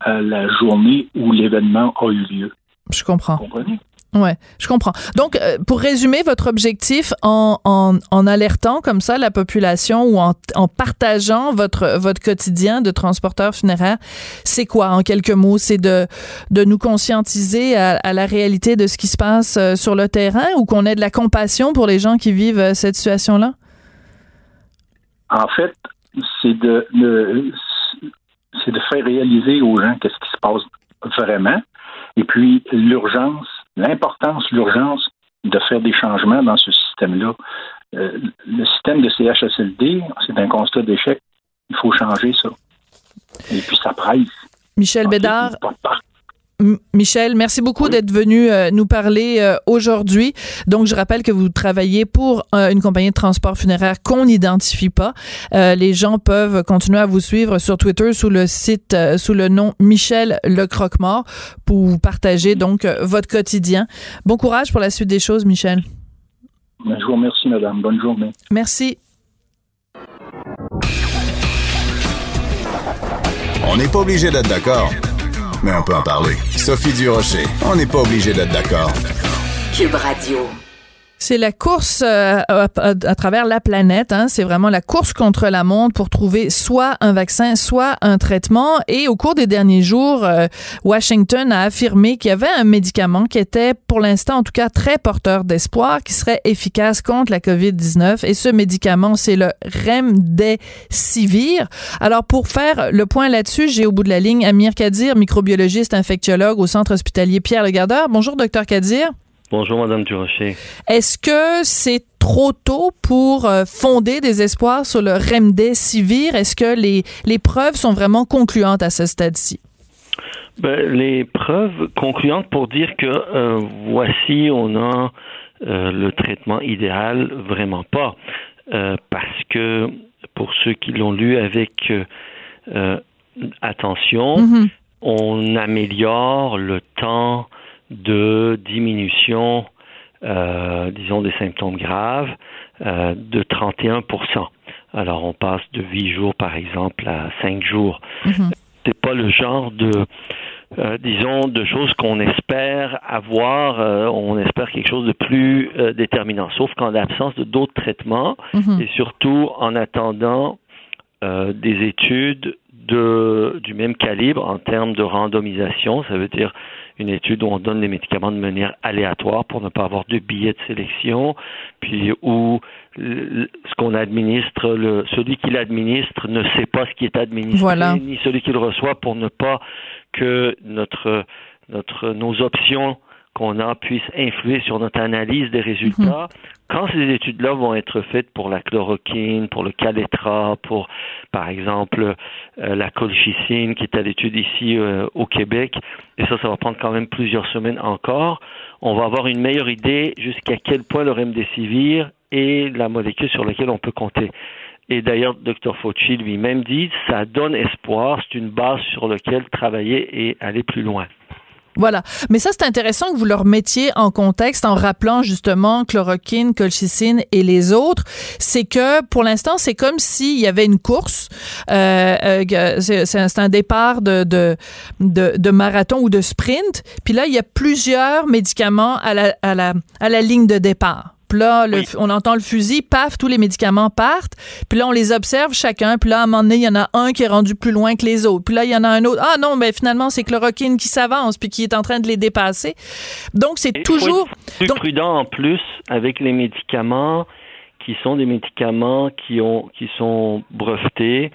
à la journée où l'événement a eu lieu. Je comprends. Vous comprenez? Ouais, je comprends. Donc, euh, pour résumer, votre objectif en, en, alertant comme ça la population ou en, en partageant votre, votre quotidien de transporteur funéraire, c'est quoi en quelques mots? C'est de, de nous conscientiser à, à la réalité de ce qui se passe euh, sur le terrain ou qu'on ait de la compassion pour les gens qui vivent euh, cette situation-là? En fait, c'est de, de- c'est de faire réaliser aux gens qu'est-ce qui se passe vraiment, et puis l'urgence, l'importance, l'urgence de faire des changements dans ce système-là. Euh, le système de CHSLD, c'est un constat d'échec. Il faut changer ça. Et puis ça presse. Michel Bédard, Michel, merci beaucoup Oui. d'être venu euh, nous parler euh, aujourd'hui. Donc, je rappelle que vous travaillez pour euh, une compagnie de transport funéraire qu'on n'identifie pas. Euh, les gens peuvent continuer à vous suivre sur Twitter sous le site, euh, sous le nom Michel Le Croque-Mort pour partager donc euh, votre quotidien. Bon courage pour la suite des choses, Michel. Je vous remercie, madame. Bonne journée. Merci. On n'est pas obligé d'être d'accord, mais on peut en parler. Sophie Durocher, on n'est pas obligé d'être d'accord. Cube Radio. C'est la course euh, à, travers la planète. Hein. C'est vraiment la course contre la montre pour trouver soit un vaccin, soit un traitement. Et au cours des derniers jours, euh, Washington a affirmé qu'il y avait un médicament qui était, pour l'instant en tout cas, très porteur d'espoir, qui serait efficace contre la COVID-19. Et ce médicament, c'est le Remdesivir. Alors, pour faire le point là-dessus, j'ai au bout de la ligne Amir Kadir, microbiologiste infectiologue au Centre hospitalier Pierre Le Gardeur. Bonjour, docteur Kadir. Bonjour, Madame Durocher. Est-ce que c'est trop tôt pour euh, fonder des espoirs sur le Remdesivir? Est-ce que les, les preuves sont vraiment concluantes à ce stade-ci? Ben, les preuves concluantes pour dire que euh, voici, on a euh, le traitement idéal, vraiment pas. Euh, parce que pour ceux qui l'ont lu avec attention, Mhm. on améliore le temps de diminution, euh, disons, des symptômes graves euh, de 31% Alors, on passe de 8 jours, par exemple, à 5 jours. Mhm. C'est pas le genre de, euh, disons, de choses qu'on espère avoir. euh, on espère quelque chose de plus euh, déterminant, sauf qu'en l'absence de d'autres traitements Mhm. et surtout en attendant des études de, du même calibre en termes de randomisation. Ça veut dire une étude où on donne les médicaments de manière aléatoire pour ne pas avoir de biais de sélection, puis où ce qu'on administre, le, celui qui l'administre ne sait pas ce qui est administré, Voilà. ni celui qui le reçoit pour ne pas que notre, notre, nos options qu'on a puisse influer sur notre analyse des résultats. Quand ces études-là vont être faites pour la chloroquine, pour le calétra, pour, par exemple, euh, la colchicine qui est à l'étude ici euh, au Québec, et ça, ça va prendre quand même plusieurs semaines encore, on va avoir une meilleure idée jusqu'à quel point le remdesivir est la molécule sur laquelle on peut compter. Et d'ailleurs, Dr. Fauci lui-même dit, ça donne espoir, c'est une base sur laquelle travailler et aller plus loin. Voilà. Mais ça, c'est intéressant que vous leur mettiez en contexte en rappelant justement chloroquine, colchicine et les autres. C'est que pour l'instant, c'est comme s'il y avait une course. Euh, euh, c'est un départ de, de, de, de, marathon ou de sprint. Puis là, il y a plusieurs médicaments à la, à la, à la ligne de départ. Puis là, on entend le fusil, paf, tous les médicaments partent. Puis là, on les observe chacun. Puis là, à un moment donné, il y en a un qui est rendu plus loin que les autres. Puis là, il y en a un autre. Ah non, mais finalement, c'est chloroquine qui s'avance puis qui est en train de les dépasser. Donc, c'est toujours... plus prudent en plus avec les médicaments qui sont des médicaments qui, ont, qui sont brevetés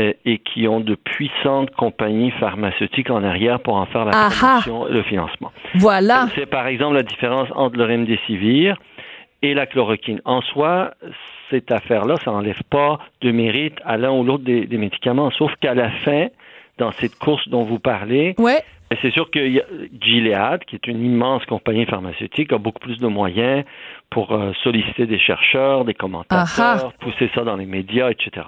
euh, et qui ont de puissantes compagnies pharmaceutiques en arrière pour en faire la promotion, le financement. Voilà. C'est par exemple la différence entre le remdesivir et la chloroquine. En soi, cette affaire-là, ça n'enlève pas de mérite à l'un ou l'autre des, médicaments, sauf qu'à la fin, dans cette course dont vous parlez, ouais. c'est sûr que Gilead, qui est une immense compagnie pharmaceutique, a beaucoup plus de moyens pour euh, solliciter des chercheurs, des commentateurs, pousser ça dans les médias, etc.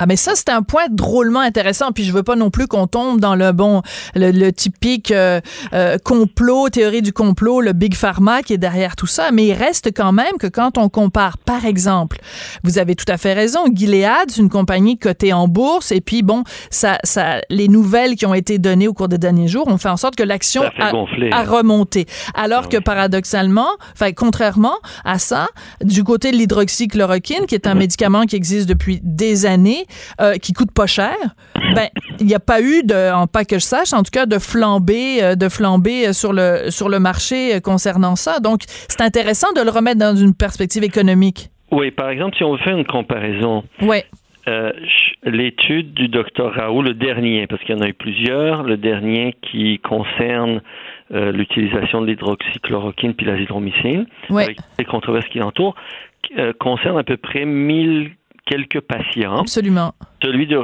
Ah mais ça c'est un point drôlement intéressant puis je veux pas non plus qu'on tombe dans le bon le, typique euh, euh, complot théorie du complot le big pharma qui est derrière tout ça mais il reste quand même que quand on compare par exemple vous avez tout à fait raison Gilead c'est une compagnie cotée en bourse et puis bon ça ça les nouvelles qui ont été données au cours des derniers jours ont fait en sorte que l'action a, a, remonté. Alors ah que paradoxalement enfin contrairement à ça du côté de l'hydroxychloroquine qui est un médicament qui existe depuis des années euh, qui coûte pas cher, ben il n'y a pas eu de, en pas que je sache, en tout cas de flambée, euh, de flambée sur le sur le marché concernant ça. Donc c'est intéressant de le remettre dans une perspective économique. Oui, par exemple, si on fait une comparaison. Euh, l'étude du docteur Raoult, le dernier, parce qu'il y en a eu plusieurs, le dernier qui concerne l'utilisation de l'hydroxychloroquine puis l'azithromycine, avec les controverses qui l'entourent, concerne à peu près 1000 quelques patients. Absolument. Celui de,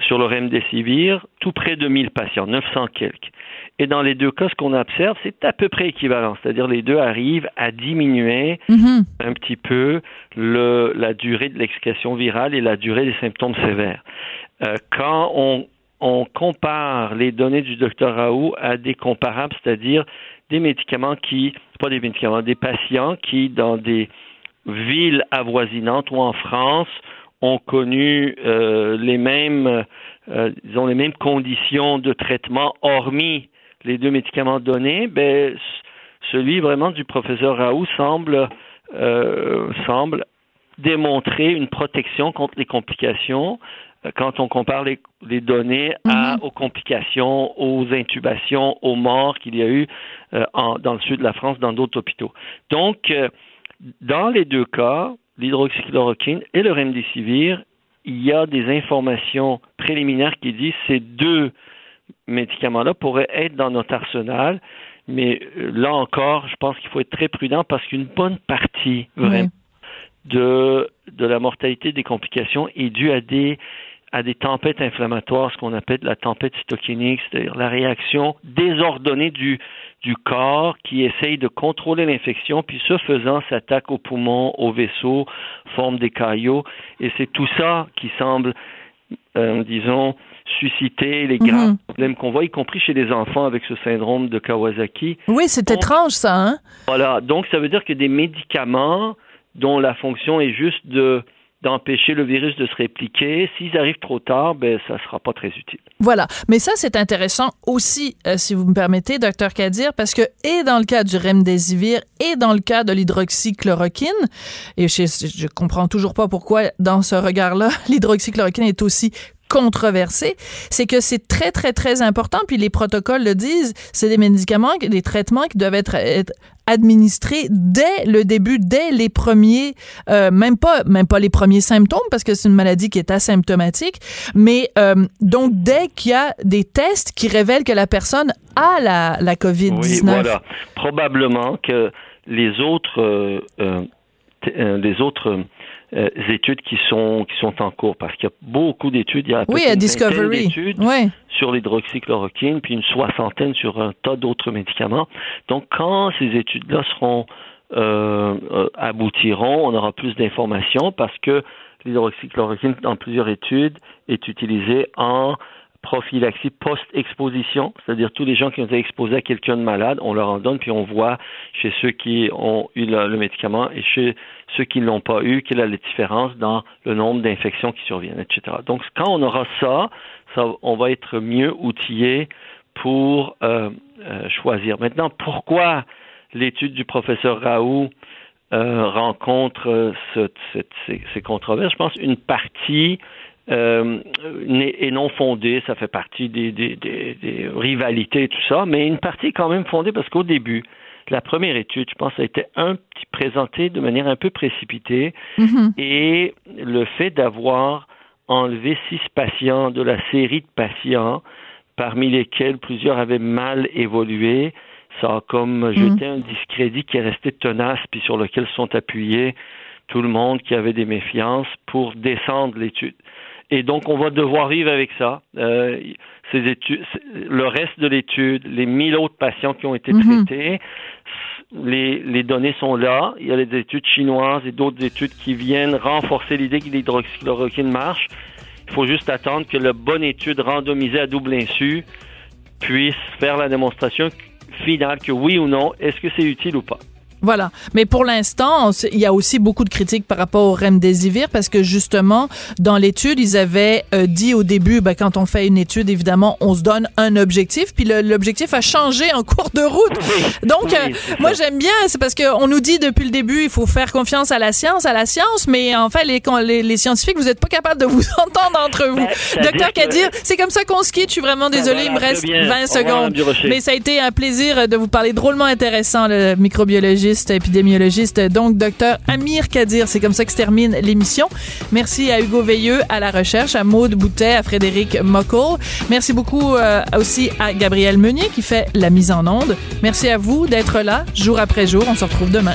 sur le remdesivir, tout près de 1000 patients, 900 quelques. Et dans les deux cas, ce qu'on observe, c'est à peu près équivalent. C'est-à-dire les deux arrivent à diminuer mm-hmm. un petit peu le, la durée de l'expression virale et la durée des symptômes sévères. Euh, quand on, on compare les données du docteur Raoult à des comparables, c'est-à-dire des médicaments qui, pas des médicaments, des patients qui, dans des villes avoisinantes ou en France, ont connu euh, les mêmes, euh, disons les mêmes conditions de traitement, hormis les deux médicaments donnés, ben, celui vraiment du professeur Raoult semble, euh, semble démontrer une protection contre les complications quand on compare les, les données à, mhm. aux complications, aux intubations, aux morts qu'il y a eu en, dans le sud de la France, dans d'autres hôpitaux. Donc, dans les deux cas, l'hydroxychloroquine et le remdesivir, il y a des informations préliminaires qui disent que ces deux médicaments-là pourraient être dans notre arsenal. Mais euh, là encore, je pense qu'il faut être très prudent parce qu'une bonne partie de, de la mortalité des complications est due à des à des tempêtes inflammatoires, ce qu'on appelle la tempête cytokinique, c'est-à-dire la réaction désordonnée du, du corps qui essaye de contrôler l'infection, puis ce faisant s'attaque aux poumons, aux vaisseaux, forme des caillots, et c'est tout ça qui semble, euh, disons, susciter les graves mhm. problèmes qu'on voit, y compris chez les enfants avec ce syndrome de Kawasaki. Oui, c'est étrange ça, hein? Voilà, donc ça veut dire que des médicaments dont la fonction est juste de d'empêcher le virus de se répliquer. S'ils arrivent trop tard, ben ça sera pas très utile. Voilà, mais ça c'est intéressant aussi, euh, si vous me permettez, docteur Kadir, parce que et dans le cas du remdesivir et dans le cas de l'hydroxychloroquine, et je, je comprends toujours pas pourquoi dans ce regard-là *laughs* l'hydroxychloroquine est aussi controversé, c'est que c'est très, très, très important, puis les protocoles le disent, c'est des médicaments, des traitements qui doivent être, être administrés dès le début, dès les premiers, euh, même pas, même pas les premiers symptômes parce que c'est une maladie qui est asymptomatique, mais euh, donc dès qu'il y a des tests qui révèlent que la personne a la, la COVID-19. Oui, voilà. Probablement que les autres, euh, euh les autres euh, études qui sont qui sont en cours parce qu'il y a beaucoup d'études. Il y a oui, à Discovery. d'études sur l'hydroxychloroquine, puis une soixantaine sur un tas d'autres médicaments. Donc, quand ces études-là seront euh, euh, aboutiront, on aura plus d'informations parce que l'hydroxychloroquine, dans plusieurs études, est utilisée en prophylaxie post-exposition, c'est-à-dire tous les gens qui ont été exposés à quelqu'un de malade, on leur en donne, puis on voit chez ceux qui ont eu le, médicament et chez ceux qui ne l'ont pas eu, quelle est la différence dans le nombre d'infections qui surviennent, etc. Donc, quand on aura ça, on va être mieux outillé pour euh, euh, choisir. Maintenant, pourquoi l'étude du professeur Raoult euh, rencontre ces, controverses? Je pense une partie et non fondée, ça fait partie des, rivalités et tout ça, mais une partie quand même fondée parce qu'au début, la première étude, je pense, a été un petit présentée de manière un peu précipitée mm-hmm. et le fait d'avoir enlevé six patients de la série de patients parmi lesquels plusieurs avaient mal évolué, ça a comme mm-hmm. jeté un discrédit qui est resté tenace puis sur lequel sont appuyés tout le monde qui avait des méfiances pour descendre l'étude. Et donc, on va devoir vivre avec ça. Euh, ces études, le reste de l'étude, les 1000 autres patients qui ont été mhm. traités, les, les, données sont là. Il y a des études chinoises et d'autres études qui viennent renforcer l'idée que l'hydroxychloroquine marche. Il faut juste attendre que la bonne étude randomisée à double insu puisse faire la démonstration finale que oui ou non, est-ce que c'est utile ou pas. Voilà. Mais pour l'instant, il y a aussi beaucoup de critiques par rapport au remdesivir parce que justement, dans l'étude, ils avaient euh, dit au début, ben, quand on fait une étude, évidemment, on se donne un objectif, puis l'objectif a changé en cours de route. Donc, euh, moi, j'aime bien, c'est parce qu'on nous dit depuis le début, il faut faire confiance à la science, à la science, mais en fait, les, les, les scientifiques, vous n'êtes pas capable de vous *laughs* entendre entre vous. Ben, Docteur Kadir, c'est comme ça qu'on se quitte. Je suis vraiment désolée, il me reste 20 secondes. Mais ça a été un plaisir de vous parler drôlement intéressant, le épidémiologiste, donc docteur Amir Kadir. C'est comme ça que se termine l'émission. Merci à Hugo Veilleux à la recherche, à Maude Boutet, à Frédéric Mockel. Merci beaucoup euh, aussi à Gabriel Meunier qui fait la mise en onde. Merci à vous d'être là jour après jour. On se retrouve demain.